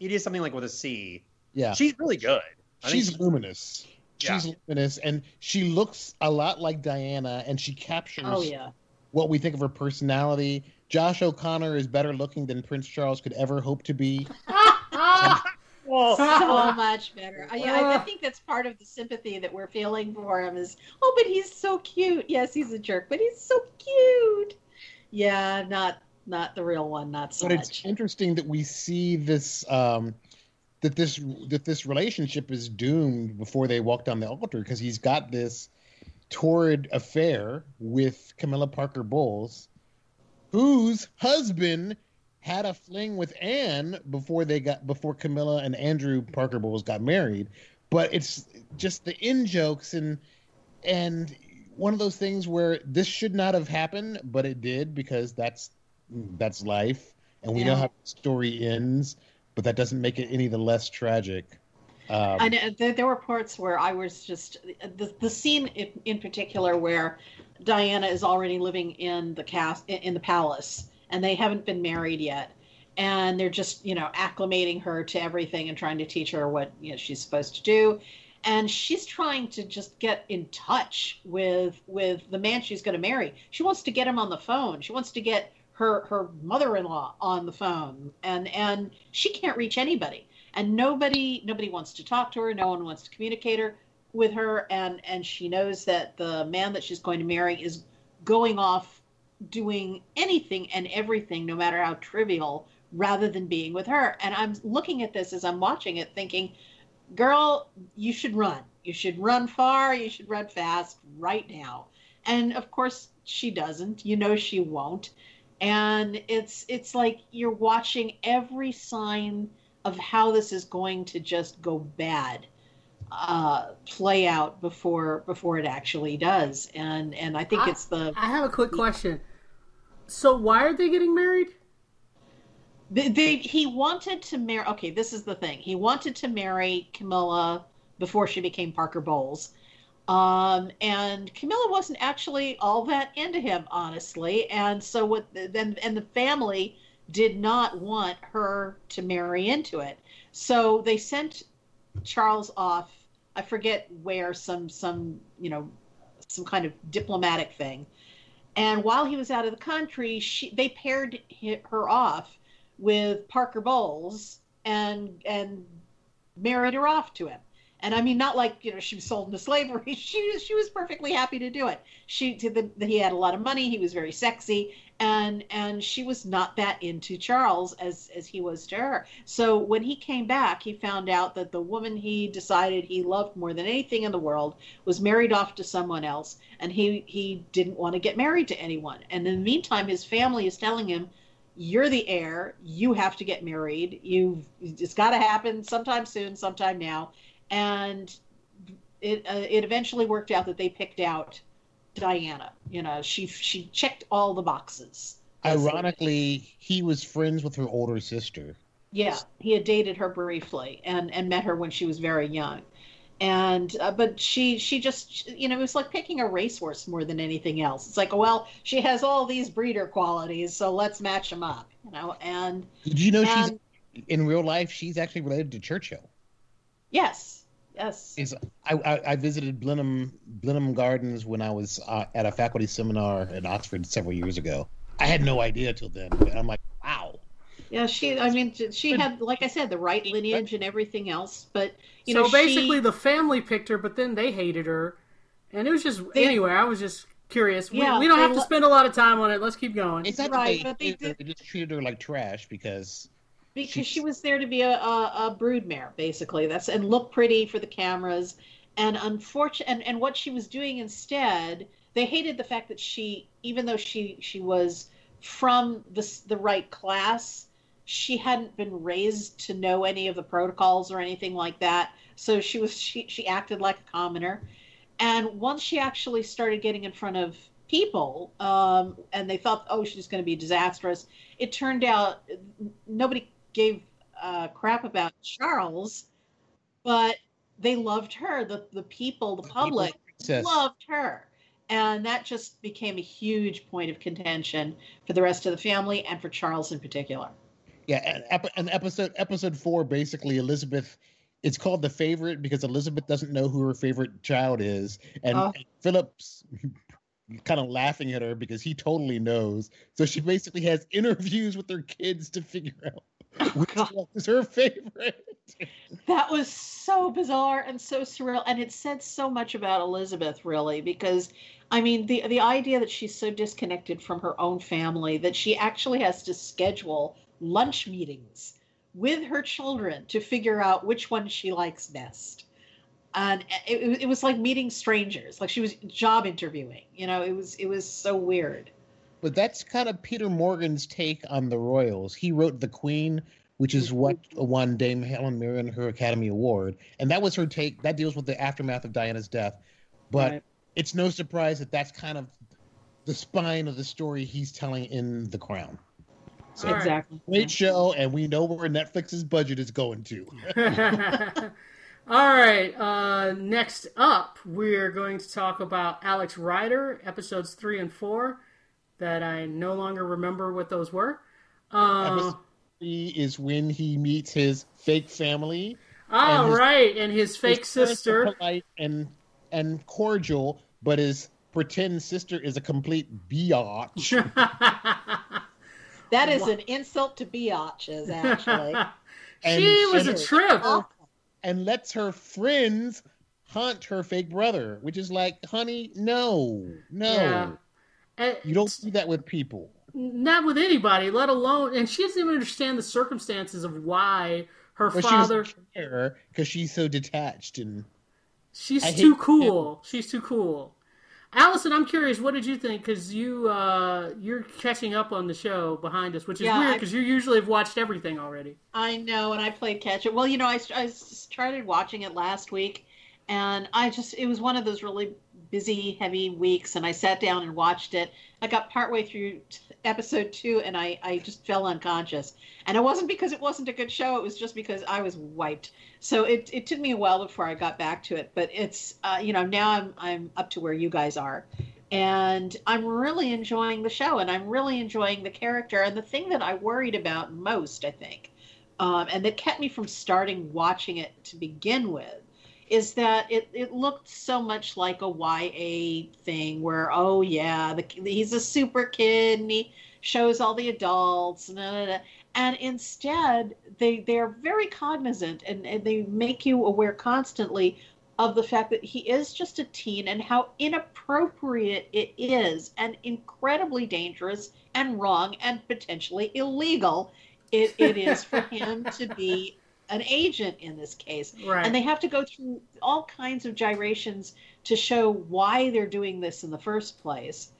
It is something like with a C. Yeah, She's really good. I she's she- luminous. Yeah. She's luminous, and she looks a lot like Diana, and she captures oh yeah. What we think of her personality. Josh O'Connor is better looking than Prince Charles could ever hope to be. Well, so much better. I, I, I think that's part of the sympathy that we're feeling for him is, oh, but he's so cute. Yes, he's a jerk, but he's so cute. Yeah, not not the real one, not so but it's interesting that we see this um, that this that this relationship is doomed before they walk down the altar because he's got this torrid affair with Camilla Parker Bowles, whose husband had a fling with Anne before they got before Camilla and Andrew Parker Bowles got married. But it's just the in jokes and and one of those things where this should not have happened, but it did because that's that's life, and we know how the story ends. But that doesn't make it any the less tragic. Um, I know there, there were parts where I was just the the scene in, in particular where Diana is already living in the cast in, in the palace and they haven't been married yet. And they're just you know acclimating her to everything and trying to teach her what you know she's supposed to do. And she's trying to just get in touch with with the man she's going to marry. She wants to get him on the phone. She wants to get her her mother-in-law on the phone. And and she can't reach anybody and nobody nobody wants to talk to her. No one wants to communicate her with her. And and she knows that the man that she's going to marry is going off doing anything and everything no matter how trivial rather than being with her. And i'm looking at this as i'm watching it thinking girl you should run. You should run far. You should run fast right now. And of course she doesn't. You know she won't. And it's it's like you're watching every sign of how this is going to just go bad uh, play out before before it actually does and and i think I- it's the I have a quick question. So why are they getting married? They, they, he wanted to marry. Okay, this is the thing. He wanted to marry Camilla before she became Parker Bowles, um, and Camilla wasn't actually all that into him, honestly. And so, what then? And the family did not want her to marry into it. So they sent Charles off. I forget where. Some some you know some kind of diplomatic thing. And while he was out of the country, she, they paired her off with Parker Bowles and and married her off to him. And I mean, not like you know she was sold into slavery. She she was perfectly happy to do it. She to the, he had a lot of money. He was very sexy, and and she was not that into Charles as as he was to her. So when he came back, he found out that the woman he decided he loved more than anything in the world was married off to someone else, and he he didn't want to get married to anyone. And in the meantime, his family is telling him you're the heir you have to get married you've it's got to happen sometime soon sometime now and it uh, it eventually worked out that they picked out diana you know she she checked all the boxes Ironically, he was friends with her older sister. yeah he had dated her briefly and and met her when she was very young and uh, but she she just you know it was like picking a racehorse more than anything else it's like well she has all these breeder qualities so let's match them up you know and Did you know And- she's in real life? She's actually related to Churchill. Yes, Yes. is I, I, I visited Blenheim Blenheim Gardens when I was uh, at a faculty seminar at Oxford several years ago. I had no idea till then. And I'm like, wow. Yeah, she. I mean, she had, like I said, the right lineage and everything else. But you so know, basically, she, the family picked her, but then they hated her, and it was just They- anyway. I was just curious. We, Yeah, we don't have to lo- spend a lot of time on it. Let's keep going. It's not Right, that but they, they did- they just treated her like trash because because she's- she was there to be a, a, a broodmare, basically. That's and look pretty for the cameras. And unfortunate, and, and what she was doing instead, they hated the fact that she, even though she she was from the the right class, she hadn't been raised to know any of the protocols or anything like that. So she was she she acted like a commoner. And once she actually started getting in front of people, um, and they thought, oh, she's going to be disastrous, it turned out nobody gave uh, crap about Charles, but they loved her. The the people, the public princess. loved her. And that just became a huge point of contention for the rest of the family and for Charles in particular. Yeah, and, and episode episode four basically Elizabeth. It's called the favorite because Elizabeth doesn't know who her favorite child is, and, Oh. and Philip's kind of laughing at her because he totally knows. So she basically has interviews with her kids to figure out which God. one is her favorite. That was so bizarre and so surreal, and it said so much about Elizabeth, really, because I mean, the the idea that she's so disconnected from her own family that she actually has to schedule lunch meetings with her children to figure out which one she likes best. And it, it was like meeting strangers, like she was job interviewing. You know, it was it was so weird. But that's kind of Peter Morgan's take on the Royals. He wrote The Queen, which is what won Dame Helen Mirren her Academy Award, and that was her take. That deals with the aftermath of Diana's death. But Right. it's no surprise that that's kind of the spine of the story he's telling in The Crown. So Exactly. great show, and we know where Netflix's budget is going to. All right. Uh, next up, we're going to talk about Alex Rider, episodes three and four. That I no longer remember what those were. Uh, Episode three is when he meets his fake family. all his- right, and his fake His sister. polite and and cordial, but his pretend sister is a complete biatch. That is an insult to biatches, actually. And- she was a and- trip. Awful. and lets her friends hunt her fake brother, which is like, honey, no, no, Yeah. And you don't see that with people. not with anybody, let alone. And she doesn't even understand the circumstances of why her But father. she because she's so detached and She's I too cool. She's too cool. Allison, I'm curious. What did you think? Because you uh, you're catching up on the show behind us, which is Yeah, weird because you usually have watched everything already. I know, and I played catch up. Well, you know, I, I started watching it last week, and I just, it was one of those really busy, heavy weeks, and I sat down and watched it. I got partway through episode two, and I, I just fell unconscious. And it wasn't because it wasn't a good show, it was just because I was wiped. So it, it took me a while before I got back to it, but it's, uh, you know, now I'm, I'm up to where you guys are. And I'm really enjoying the show, and I'm really enjoying the character. And the thing that I worried about most, I think, um, and that kept me from starting watching it to begin with is that it, it looked so much like a YA thing where, oh, yeah, the, he's a super kid and he shows all the adults. And, da, da, da. and instead, they, they're very cognizant and, and they make you aware constantly of the fact that he is just a teen and how inappropriate it is and incredibly dangerous and wrong and potentially illegal it, it is for him to be an agent in this case. Right. And they have to go through all kinds of gyrations to show why they're doing this in the first place.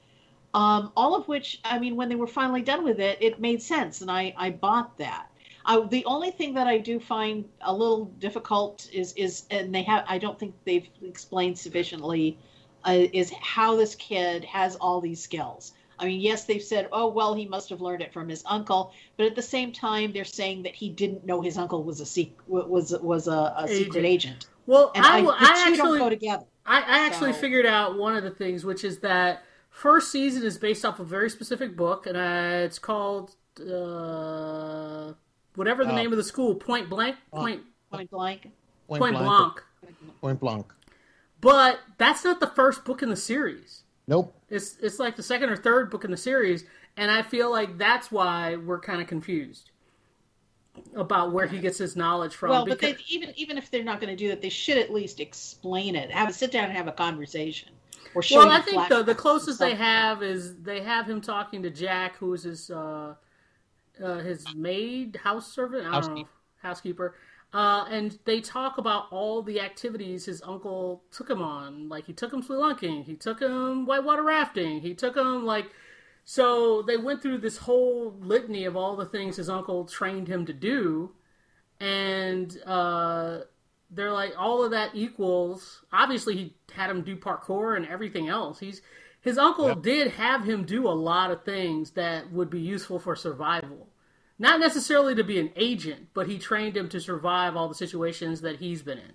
Um, all of which, I mean, when they were finally done with it, it made sense, and I, I bought that. I, the only thing that I do find a little difficult is is, and they have, I don't think they've explained sufficiently, uh, is how this kid has all these skills. I mean, yes, they've said, oh well, he must have learned it from his uncle, but at the same time, they're saying that he didn't know his uncle was a sec- was was a, a secret agent. Well, And I, I, the I two don't actually go together. I, I actually So- figured out one of the things, which is that first season is based off a very specific book, and uh, it's called uh, whatever the Uh, name of the school, Point Blank, Point Point blank. Point Blanc. Point blank. But that's not the first book in the series. Nope. It's it's like the second or third book in the series, and I feel like that's why we're kind of confused about where he gets his knowledge from. Well, but they, even even if they're not going to do that, they should at least explain it. Have a sit down and have a conversation. Or show well, I think the the closest they have is they have him talking to Jack, who is his uh, uh, his maid, house servant, I don't know, Housekeeper. Uh, and they talk about all the activities his uncle took him on. Like he took him spelunking, he took him whitewater rafting, he took him like. So they went through this whole litany of all the things his uncle trained him to do, and uh, they're like all of that equals. Obviously, he had him do parkour and everything else. He's his uncle Yep. did have him do a lot of things that would be useful for survival. Not necessarily to be an agent, but he trained him to survive all the situations that he's been in.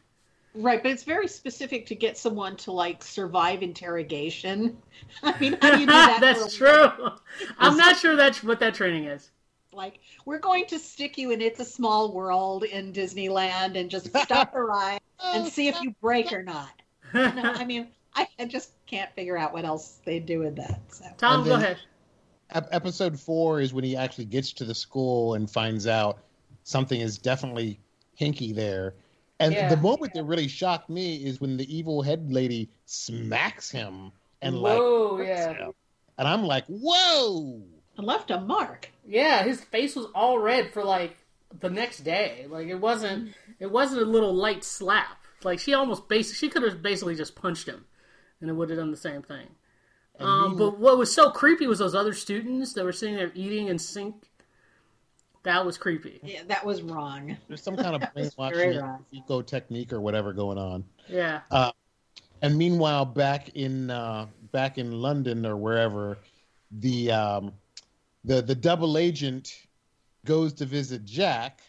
Right, but it's very specific to get someone to like survive interrogation. I mean, how do you do that? That's for true. I'm not sure that's what that training is. Like, we're going to stick you in It's a Small World in Disneyland and just stop the ride and see if you break or not. No, I mean, I, I just can't figure out what else they do with that. So. Tom, And go ahead. Ep- episode four is when he actually gets to the school and finds out something is definitely hinky there. And Yeah. the moment that really shocked me is when the evil head lady smacks him and Whoa, like, yeah. him. and I'm like, whoa. And left a mark. Yeah, his face was all red for like the next day. Like it wasn't it wasn't a little light slap. Like she almost basically, she could have basically just punched him and it would have done the same thing. And Um, he- but what was so creepy was those other students that were sitting there eating in sync. That was creepy. Yeah, that was wrong. there's some kind of very brainwashing eco technique or whatever going on. Yeah. and meanwhile back in uh, back in London or wherever the um, the the double agent goes to visit Jack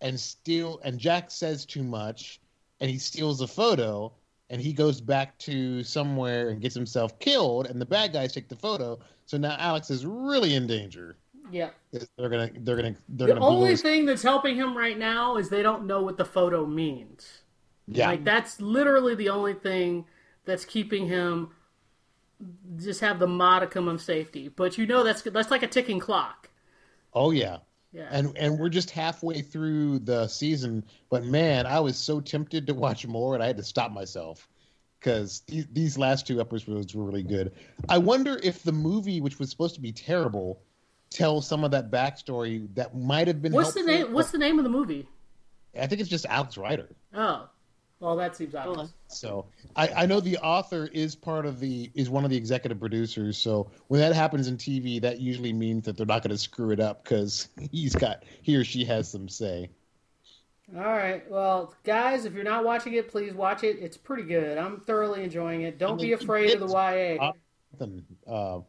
and steal and Jack says too much and he steals a photo and he goes back to somewhere and gets himself killed and the bad guys take the photo so now Alex is really in danger Yeah. they're gonna they're gonna they're The gonna blow only his- thing that's helping him right now is they don't know what the photo means. yeah Like that's literally the only thing that's keeping him just have the modicum of safety. But you know that's that's like a ticking clock. oh yeah Yeah. and and we're just halfway through the season but man i was so tempted to watch more and i had to stop myself because these, these last two episodes were really good i wonder if the movie which was supposed to be terrible tells some of that backstory that might have been what's the name what's the name of the movie? i think it's just alex rider Oh. Well that seems obvious. so I, I know the author is part of the is one of the executive producers so when that happens in tv that usually means that they're not going to screw it up because he's got he or she has some say All right. Well, guys, if you're not watching it, please watch it. It's pretty good. I'm thoroughly enjoying it. Don't I mean, be afraid of the YA. Uh, uh,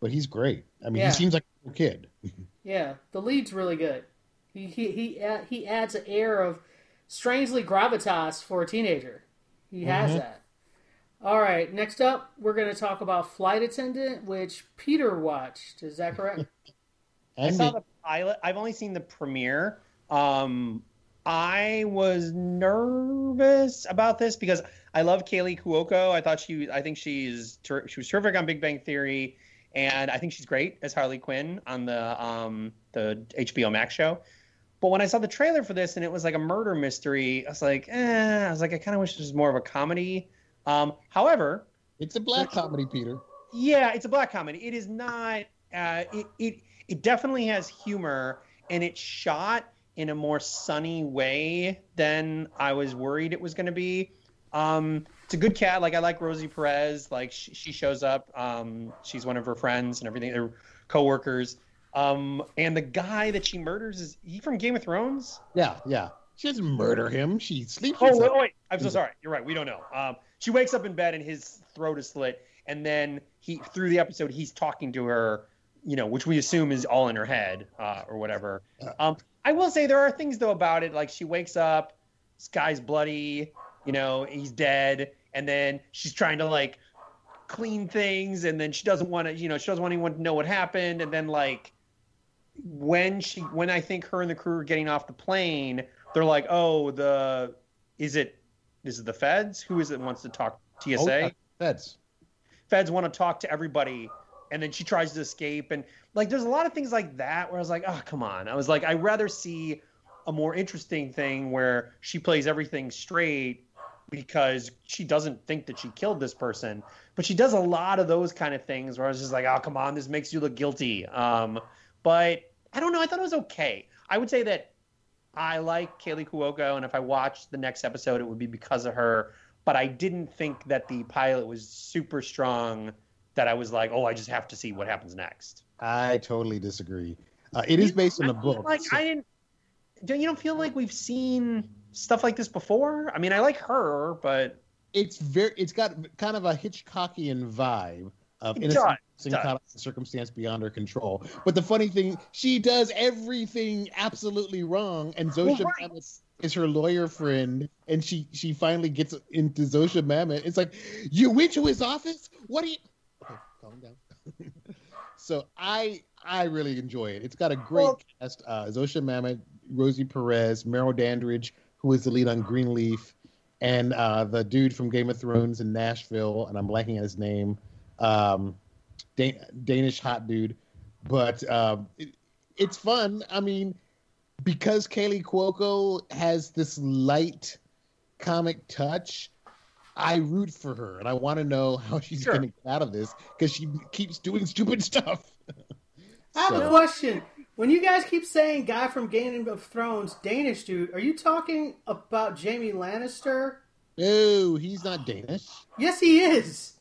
but he's great. I mean, Yeah. he seems like a little kid. Yeah, the lead's really good. He he he uh, he adds an air of strangely gravitas for a teenager. He has Mhm. that. All right, next up, we're going to talk about Flight Attendant, which Peter watched. Is that correct? I saw the pilot. I've only seen the premiere. Um, I was nervous about this because I love Kaley Cuoco. I thought she, I think she's, ter- she was terrific on Big Bang Theory, and I think she's great as Harley Quinn on the um the HBO Max show. But when I saw the trailer for this and it was like a murder mystery, I was like, eh. I was like, I kind of wish this was more of a comedy. Um, however, it's a black comedy, Peter. yeah, it's a black comedy. It is not. Uh, it it it definitely has humor, and it's shot in a more sunny way than I was worried it was going to be. Um, it's a good cat. Like I like Rosie Perez. Like she, she shows up. Um, she's one of her friends and everything. They're coworkers. Um, and the guy that she murders is he from Game of Thrones? Yeah, yeah. She doesn't murder him. She sleeps Oh wait, wait, I'm so sorry. You're right. We don't know. Um, she wakes up in bed and his throat is slit, and then he through the episode he's talking to her, you know, which we assume is all in her head uh, or whatever. Um, I will say there are things though about it, like she wakes up, this guy's bloody, you know, he's dead, and then she's trying to like clean things, and then she doesn't want to, you know, she doesn't want anyone to know what happened, and then like when she when I think her and the crew are getting off the plane, they're like, "Oh, the is it is it the feds? Who is it wants to talk? To TSA. Oh, uh, Feds. Feds want to talk to everybody, and then she tries to escape, and like there's a lot of things like that where I was like, oh come on. I was like, I'd rather see a more interesting thing where she plays everything straight because she doesn't think that she killed this person, but she does a lot of those kind of things where I was just like, oh come on, this makes you look guilty. Um, but I don't know. I thought it was okay. I would say that I like Kaley Cuoco, and if I watched the next episode, it would be because of her. But I didn't think that the pilot was super strong. That I was like, oh, I just have to see what happens next. I totally disagree. Uh, it is based on a book. Like so- I didn't. Don't you don't feel like we've seen stuff like this before? I mean, I like her, but it's very it's got kind of a Hitchcockian vibe of innocent does, caught up in circumstance beyond her control. But the funny thing, she does everything absolutely wrong, and Zosia right. Mamet is her lawyer friend, and she she finally gets into Zosia Mamet. It's like, you went to his office? What are you? Okay, calm down. so I I really enjoy it. It's got a great Well- cast: uh, Zosia Mamet, Rosie Perez, Merle Dandridge, who is the lead on Greenleaf and uh, the dude from Game of Thrones in Nashville, and I'm blanking on his name, um, Dan- Danish hot dude. But um, it, it's fun. I mean, because Kaley Cuoco has this light comic touch, I root for her, and I want to know how she's Sure. going to get out of this because she keeps doing stupid stuff. I have a question. When you guys keep saying guy from Game of Thrones, Danish dude, are you talking about Jamie Lannister? No, he's not Danish. Yes, he is.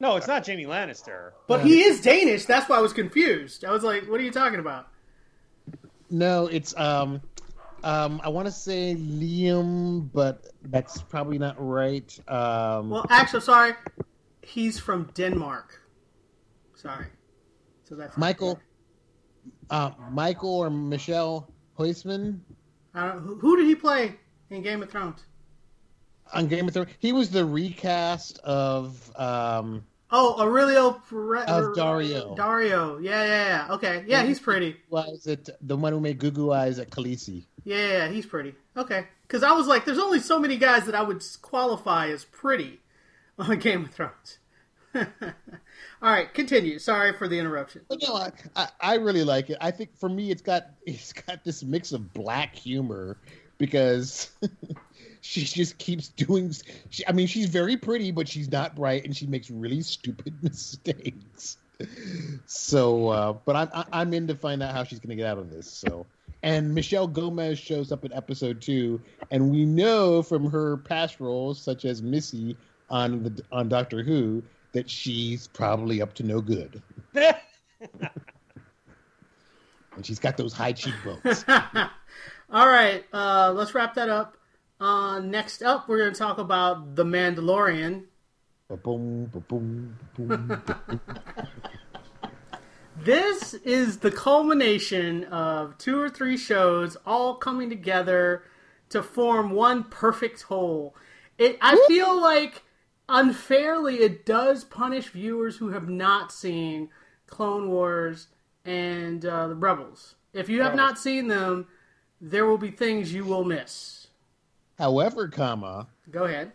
No, it's not Jamie Lannister. But he is Danish. That's why I was confused. I was like, what are you talking about? No, it's um, um, I want to say Liam, but that's probably not right. Um, Well, actually, sorry. He's from Denmark. Sorry. So that's Michael, uh, Michael or Michelle Huisman I don't, who, who did he play in Game of Thrones? On Game of Thrones. He was the recast of um, Oh, Aurelio Pere- Of Daario. Daario. Yeah, yeah, yeah. Okay. Yeah, he's pretty. was it the one who made Goo Goo Eyes at Khaleesi? Yeah, yeah, yeah, he's pretty. Okay. Because I was like, there's only so many guys that I would qualify as pretty on Game of Thrones. All right, continue. Sorry for the interruption. But no, I, I, I really like it. I think for me, it's got it's got this mix of black humor because she just keeps doing. She, I mean, she's very pretty, but she's not bright, and she makes really stupid mistakes. So, uh, but I'm I- I'm in to find out how she's going to get out of this. So, and Michelle Gomez shows up in episode two, and we know from her past roles, such as Missy on the on Doctor Who, that she's probably up to no good. and she's got those high cheekbones. All right, uh, let's wrap that up. Uh, next up, we're going to talk about The Mandalorian. Ba-boom, ba-boom, ba-boom. This is the culmination of two or three shows all coming together to form one perfect whole. It, I feel like unfairly it does punish viewers who have not seen Clone Wars and uh, the Rebels. If you have not seen them, there will be things you will miss. However, comma, Go ahead.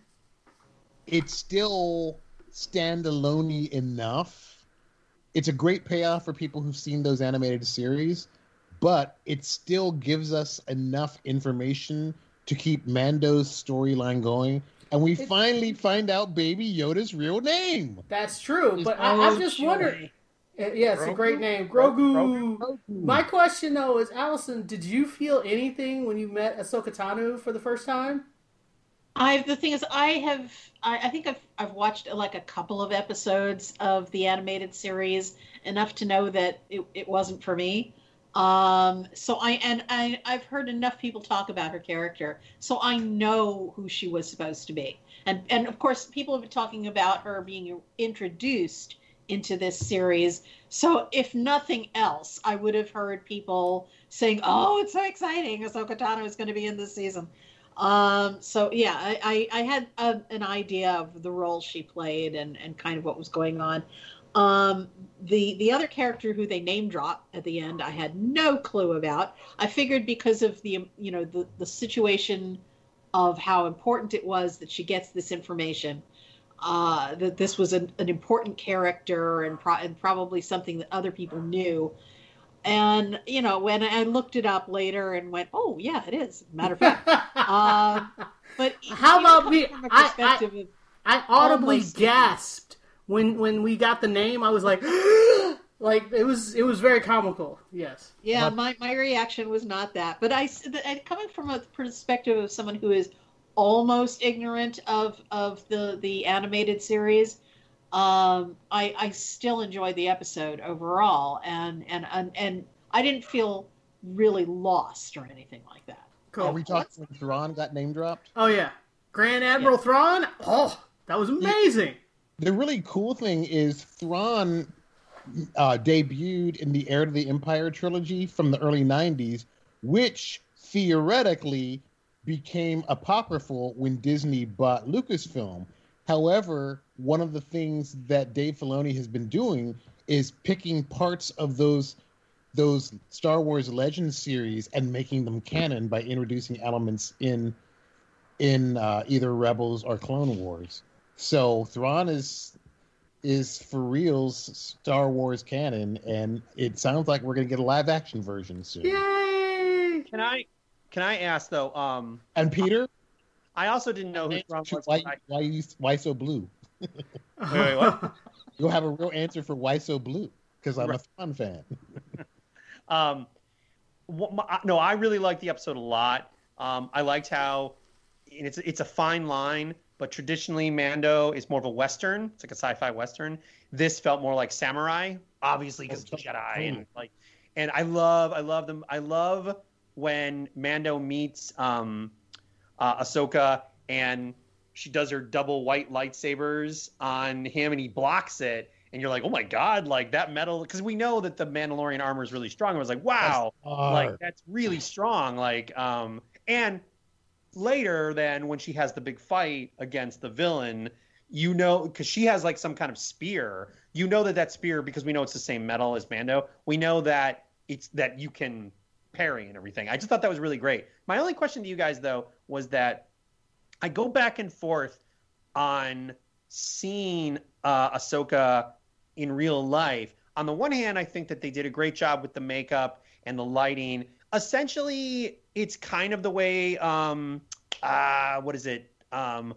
it's still standalone enough. It's a great payoff for people who've seen those animated series, but it still gives us enough information to keep Mando's storyline going. And we finally find out Baby Yoda's real name. That's true, but I, I'm just joy. wondering. Uh, Yeah, it's a great name, Gro- Grogu. Grogu? My question though is, Allison, did you feel anything when you met Ahsoka Tano for the first time? I the thing is, I have I, I think I've I've watched like a couple of episodes of the animated series enough to know that it, it wasn't for me. Um, so I and I I've heard enough people talk about her character, so I know who she was supposed to be. And and of course, people have been talking about her being introduced into this series. So if nothing else, I would have heard people saying, "Oh, it's so exciting! Ahsoka Tano is going to be in this season." Um, so yeah, I, I, I had a, an idea of the role she played and, and kind of what was going on. Um, the the other character who they name drop at the end, I had no clue about. I figured because of the you know the the situation of how important it was that she gets this information. Uh, that this was an, an important character and, pro- and probably something that other people knew. And you know, when I looked it up later and went, "Oh yeah, it is." Matter of fact, um, but How about me? From a I- I- I audibly gasped when when we got the name. I was like, like it was it was very comical. Yes. Yeah, my, my reaction was not that, but I coming from a perspective of someone who is almost ignorant of of the the animated series, um, I I still enjoyed the episode overall, and and and and I didn't feel really lost or anything like that. Cool. Are we talking when Thrawn got name dropped? Oh yeah, Grand Admiral Thrawn. Oh, that was amazing. The really cool thing is Thrawn uh, debuted in the Heir to the Empire trilogy from the early 90s, which theoretically became apocryphal when Disney bought Lucasfilm. However, one of the things that Dave Filoni has been doing is picking parts of those those Star Wars Legends series and making them canon by introducing elements in in uh, either Rebels or Clone Wars. So Thrawn is is for reals Star Wars canon, and it sounds like we're gonna get a live action version soon. Yay! Can I can I ask though? Um, And Peter, I also didn't know who Thrawn was. why I- why you, why so blue? wait, what? You'll have a real answer for why so blue because I'm Right. a Thrawn fan. Um, wh- my- no, I really liked the episode a lot. Um, I liked how and it's it's a fine line, but traditionally Mando is more of a western. It's like a sci-fi western. This felt more like samurai, obviously because Oh, Jedi totally. and like. And I love, I love them. I love when Mando meets um, uh, Ahsoka and she does her double white lightsabers on him and he blocks it and you're like oh my god like that metal because we know that the mandalorian armor is really strong. I was like wow like that's really strong like um and later then when she has the big fight against the villain you know because she has like some kind of spear. You know that that spear because we know it's the same metal as mando we know that it's that you can parry and everything. I just thought that was really great. My only question to you guys though was that i go back and forth on seeing uh, ahsoka in real life. On the one hand i think that they did a great job with the makeup and the lighting. Essentially it's kind of the way um uh what is it? Um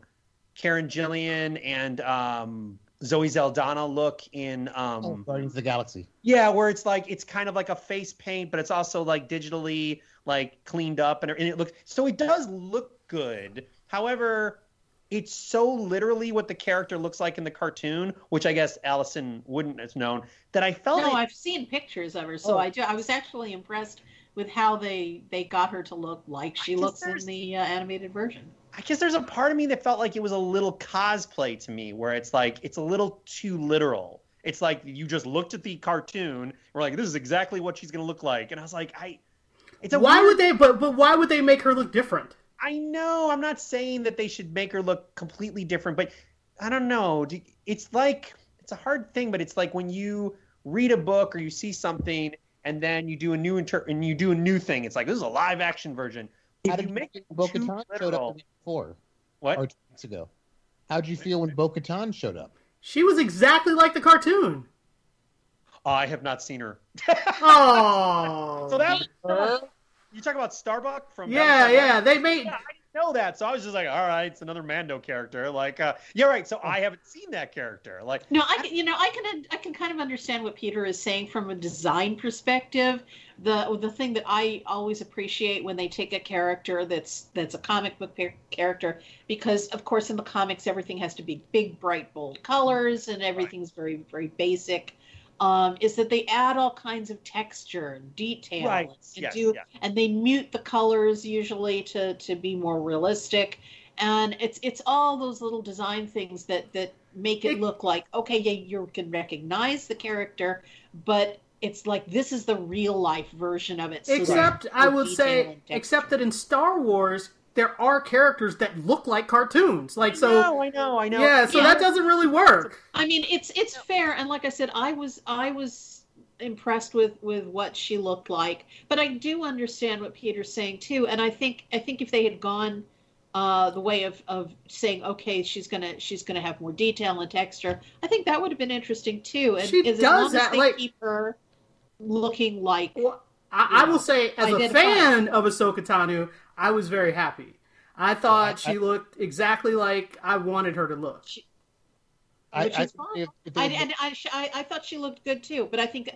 karen gillan and um zoe saldana look in um Oh, Guardians of the Galaxy. yeah, where it's like it's kind of like a face paint, but it's also like digitally like cleaned up, and, and it looks so it does look good. However, it's so literally what the character looks like in the cartoon, which I guess Allison wouldn't have known. That I felt No, like I've seen pictures of her, so Oh. I do. I was actually impressed with how they they got her to look like she looks in the uh, animated version. I guess there's a part of me that felt like it was a little cosplay to me, where it's like it's a little too literal. It's like you just looked at the cartoon, we're like, this is exactly what she's gonna look like, and I was like, I. It's a why weird would they? But but why would they make her look different? I know. I'm not saying that they should make her look completely different, but I don't know. It's like it's a hard thing, but it's like when you read a book or you see something and then you do a new inter- and you do a new thing. It's like this is a live action version. How If did you make it Bo too Katan showed up literal, the before what? or two weeks ago? How'd you feel when Bo Katan showed up? She was exactly like the cartoon. Oh, I have not seen her. Oh, So that was, you talk about Starbuck from yeah, Battlestar yeah. They made Yeah, I didn't know that, so I was just like, all right, it's another Mando character. Like, uh, yeah, right. So I haven't seen that character. Like, No, I can, you know I can I can kind of understand what Peter is saying from a design perspective. The the thing that I always appreciate when they take a character that's that's a comic book par- character because of course in the comics everything has to be big bright bold colors and everything's very very basic. Um, is that they add all kinds of texture and detail Right. and Yes, do yes. and they mute the colors usually to to be more realistic and it's it's all those little design things that that make it It- look like okay yeah you can recognize the character but it's like this is the real life version of it so Except I more would say, except that in Star Wars there are characters that look like cartoons. Like so. I so, know, I know, I know. yeah. So Yeah. that doesn't really work. I mean, it's it's fair, and like I said, I was I was impressed with with what she looked like, but I do understand what Peter's saying too, and I think I think if they had gone uh, the way of, of saying, okay, she's gonna she's gonna have more detail and texture. I think that would have been interesting too. And She as does long that, as they like- keep her looking like Well, I, I will say, as a fan of Ahsoka Tano, I was very happy. I thought I- she looked exactly like I wanted her to look. I, Which I fine. if- if I, had- and I, I, I thought she looked good too, but I think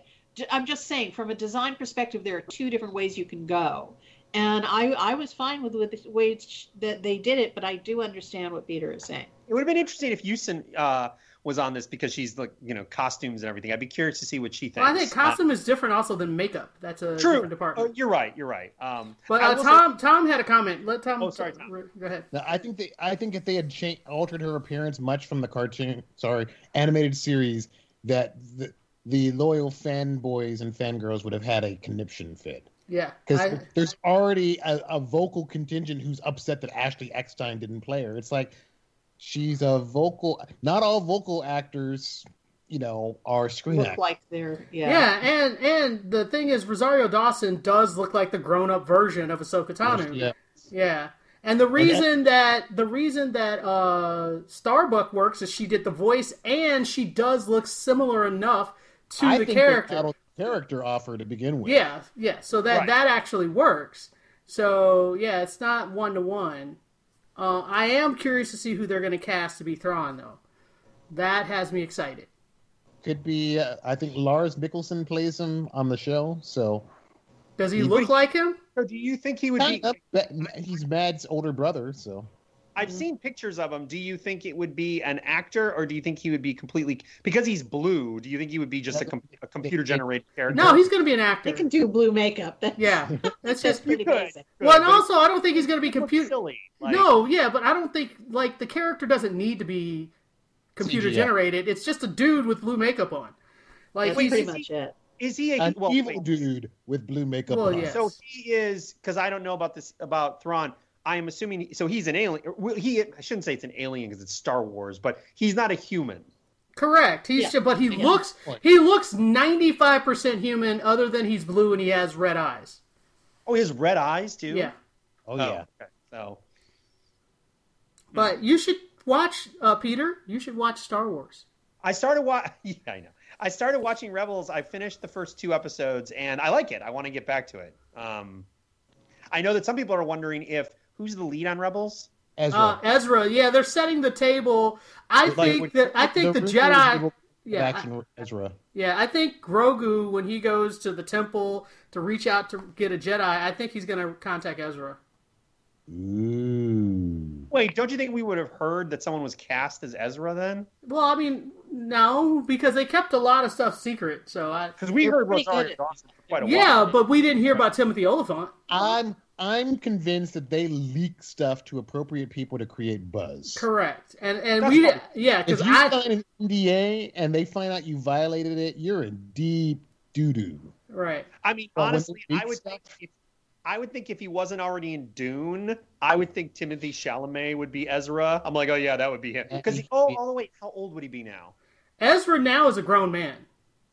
I'm just saying from a design perspective, there are two different ways you can go, and I I was fine with with the way that they did it, but I do understand what Peter is saying. It would have been interesting if Houston uh, was on this because she's like you know costumes and everything. I'd be curious to see what she thinks. Well, I think costume is different also than makeup. That's a true. different Oh, you're right. You're right. Um, but uh, will say- Tom Tom had a comment. Let Tom. Oh, sorry, Tom. Go ahead. No, I think they. I think if they had cha- altered her appearance much from the cartoon, sorry, animated series, that the, the loyal fanboys and fangirls would have had a conniption fit. Yeah, Because there's already a, a vocal contingent who's upset that Ashley Eckstein didn't play her. It's like she's a vocal. Not all vocal actors, you know, are screen Look actors. like they're yeah. yeah, and and the thing is, Rosario Dawson does look like the grown up version of Ahsoka Tano. Yeah. Yeah. And the reason that the reason that uh, Starbuck works is she did the voice and she does look similar enough to I the think character. That character offer to begin with. Yeah, yeah. So that Right. that actually works. So yeah, it's not one to one. Uh, I am curious to see who they're going to cast to be Thrawn, though. That has me excited. Could be. Uh, I think Lars Mikkelsen plays him on the show, so Does he He- look like him? So do you think he would be? Kind of, he's Mads' older brother, so I've mm-hmm. seen pictures of him. Do you think it would be an actor, or do you think he would be completely because he's blue? Do you think he would be just a, com- a computer generated character? No, he's going to be an actor. They can do blue makeup. That's, Yeah, that's that's just. pretty could. basic. Well, and also, I don't think he's going to be looks computer. silly. Like, No, yeah, but I don't think like the character doesn't need to be computer CGI. generated. It's just a dude with blue makeup on. Like That's pretty much it. is he a an well, evil wait, dude with blue makeup Well, on. yes. So he is because I don't know about this about Thrawn. I am assuming so. He's an alien. He I shouldn't say it's an alien because it's Star Wars, but he's not a human. correct. He's Yeah. but he Yeah. looks he looks ninety five percent human, other than he's blue and he has red eyes. Oh, he has red eyes too. Yeah, Oh yeah. Okay. So but you should watch uh, Peter. You should watch Star Wars. I started wa- Yeah, I know. I started watching Rebels. I finished the first two episodes, and I like it. I want to get back to it. Um, I know that some people are wondering if who's the lead on Rebels. Ezra. Uh, Ezra, yeah, they're setting the table. I Like, think which- that I think the, rumors Jedi. Yeah, I- action Ezra. Yeah, I think Grogu when he goes to the temple to reach out to get a Jedi, I think he's going to contact Ezra. Ooh. Wait, don't you think we would have heard that someone was cast as Ezra then? Well, I mean, no, because they kept a lot of stuff secret. So I, Because we heard Rosario Dawson for quite a yeah, while. Yeah, but we didn't hear about Timothy Olyphant. I'm I'm convinced that they leak stuff to appropriate people to create buzz. Correct, and and That's we, fine. yeah, because you I, sign an NDA and they find out you violated it, you're in deep doo doo. right, I mean, uh, But honestly, I leak would think if I would think if he wasn't already in Dune, I would think Timothée Chalamet would be Ezra. I'm like, oh yeah, that would be him. Because he- oh, oh wait, how old would he be now? Ezra now is a grown man.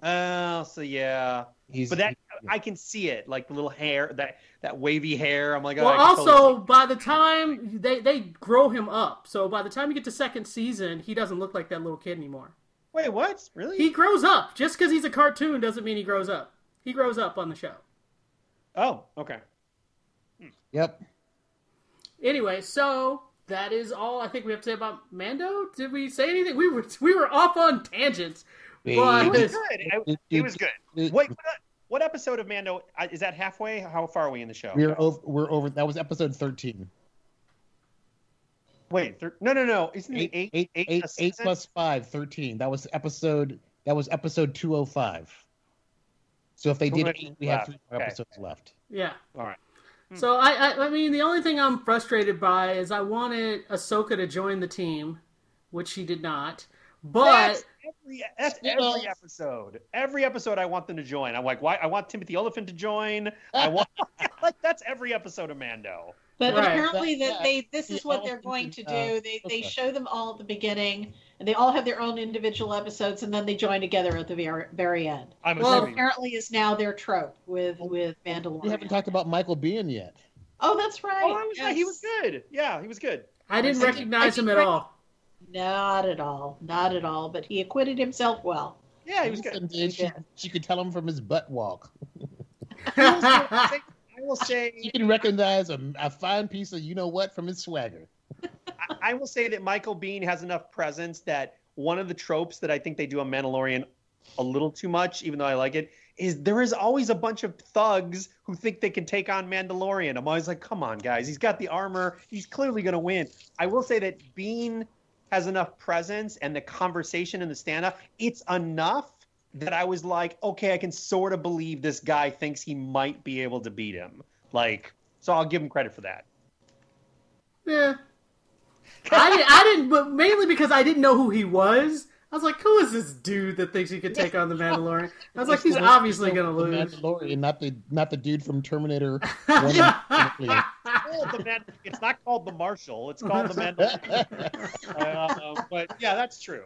Oh, so yeah. He's, But that I can see it, like the little hair, that that wavy hair. I'm like, oh, Well, also totally- by the time they they grow him up, so by the time you get to second season, he doesn't look like that little kid anymore. wait, what? Really? He grows up. Just because he's a cartoon doesn't mean he grows up. He grows up on the show. Oh, okay. Yep. Anyway, so that is all I think we have to say about Mando. Did we say anything? We were we were off on tangents. It was good. It, it was good. Wait, what, what episode of Mando uh, is that? Halfway? How far are we in the show? We're over. We're over. That was episode thirteen. Wait, thir- no, no, no. Isn't Eight, it eight, eight, eight, eight, eight plus five, 13. That was episode. That was episode two oh five. So if they did Correct. eight, we have Left. three more Okay. episodes left. yeah. All right. So I, I I mean the only thing I'm frustrated by is I wanted Ahsoka to join the team, which she did not. But That's every, that's every episode. Every episode, I want them to join. I'm like, why? I want Timothy Olyphant to join. I want like that's every episode of Mando. But Right. apparently That- that they this is the what they're going in, to uh, do. They they okay. show them all at the beginning, and they all have their own individual episodes, and then they join together at the very, very end. I'm Well, assuming. apparently is now their trope with with We haven't talked about Michael Biehn yet. Oh, that's right. Oh, I was right. He was good. Yeah, he was good. I didn't I recognize think him at Rick- all. Not at all. Not at all. But he acquitted himself well. Yeah, he was good. And she, she could tell him from his butt walk. I will say you can recognize a, a fine piece of you know what from his swagger. I will say that Michael Biehn has enough presence that one of the tropes that I think they do on Mandalorian a little too much, even though I like it, is there is always a bunch of thugs who think they can take on Mandalorian. I'm always like, come on, guys. He's got the armor. He's clearly going to win. I will say that Biehn has enough presence and the conversation and the stand up, it's enough that I was like, okay, I can sort of believe this guy thinks he might be able to beat him. Like, so I'll give him credit for that. Yeah. I, didn't, I didn't, but mainly because I didn't know who he was. I was like, who is this dude that thinks he could take on the Mandalorian? I was like, he's obviously going to The lose. Mandalorian, not the not the dude from Terminator. One and- called the Man- it's not called the Marshal. It's called the Mandalorian. uh, but yeah, that's true.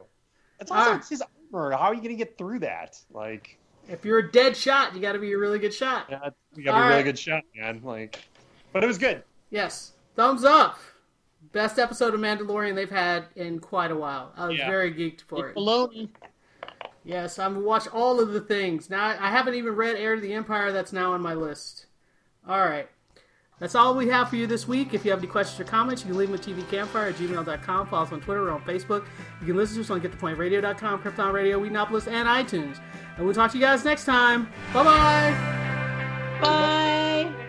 It's also Ah. it's his armor. How are you going to get through that? Like, If you're a dead shot, you got to be a really good shot. yeah, you got a All really right. good shot, man. Like, but it was good. Yes. Thumbs up. Best episode of Mandalorian they've had in quite a while. I was Yeah. very geeked for it. Baloney. Yes, I'm watch all of the things. Now I haven't even read Heir to the Empire. That's now on my list. All right. That's all we have for you this week. If you have any questions or comments, you can leave them at tvcampfire at gmail.com. Follow us on Twitter or on Facebook. You can listen to us on getthepointradio.com, Krypton Radio, Whedonopolis, and iTunes. And we'll talk to you guys next time. Bye-bye. Bye.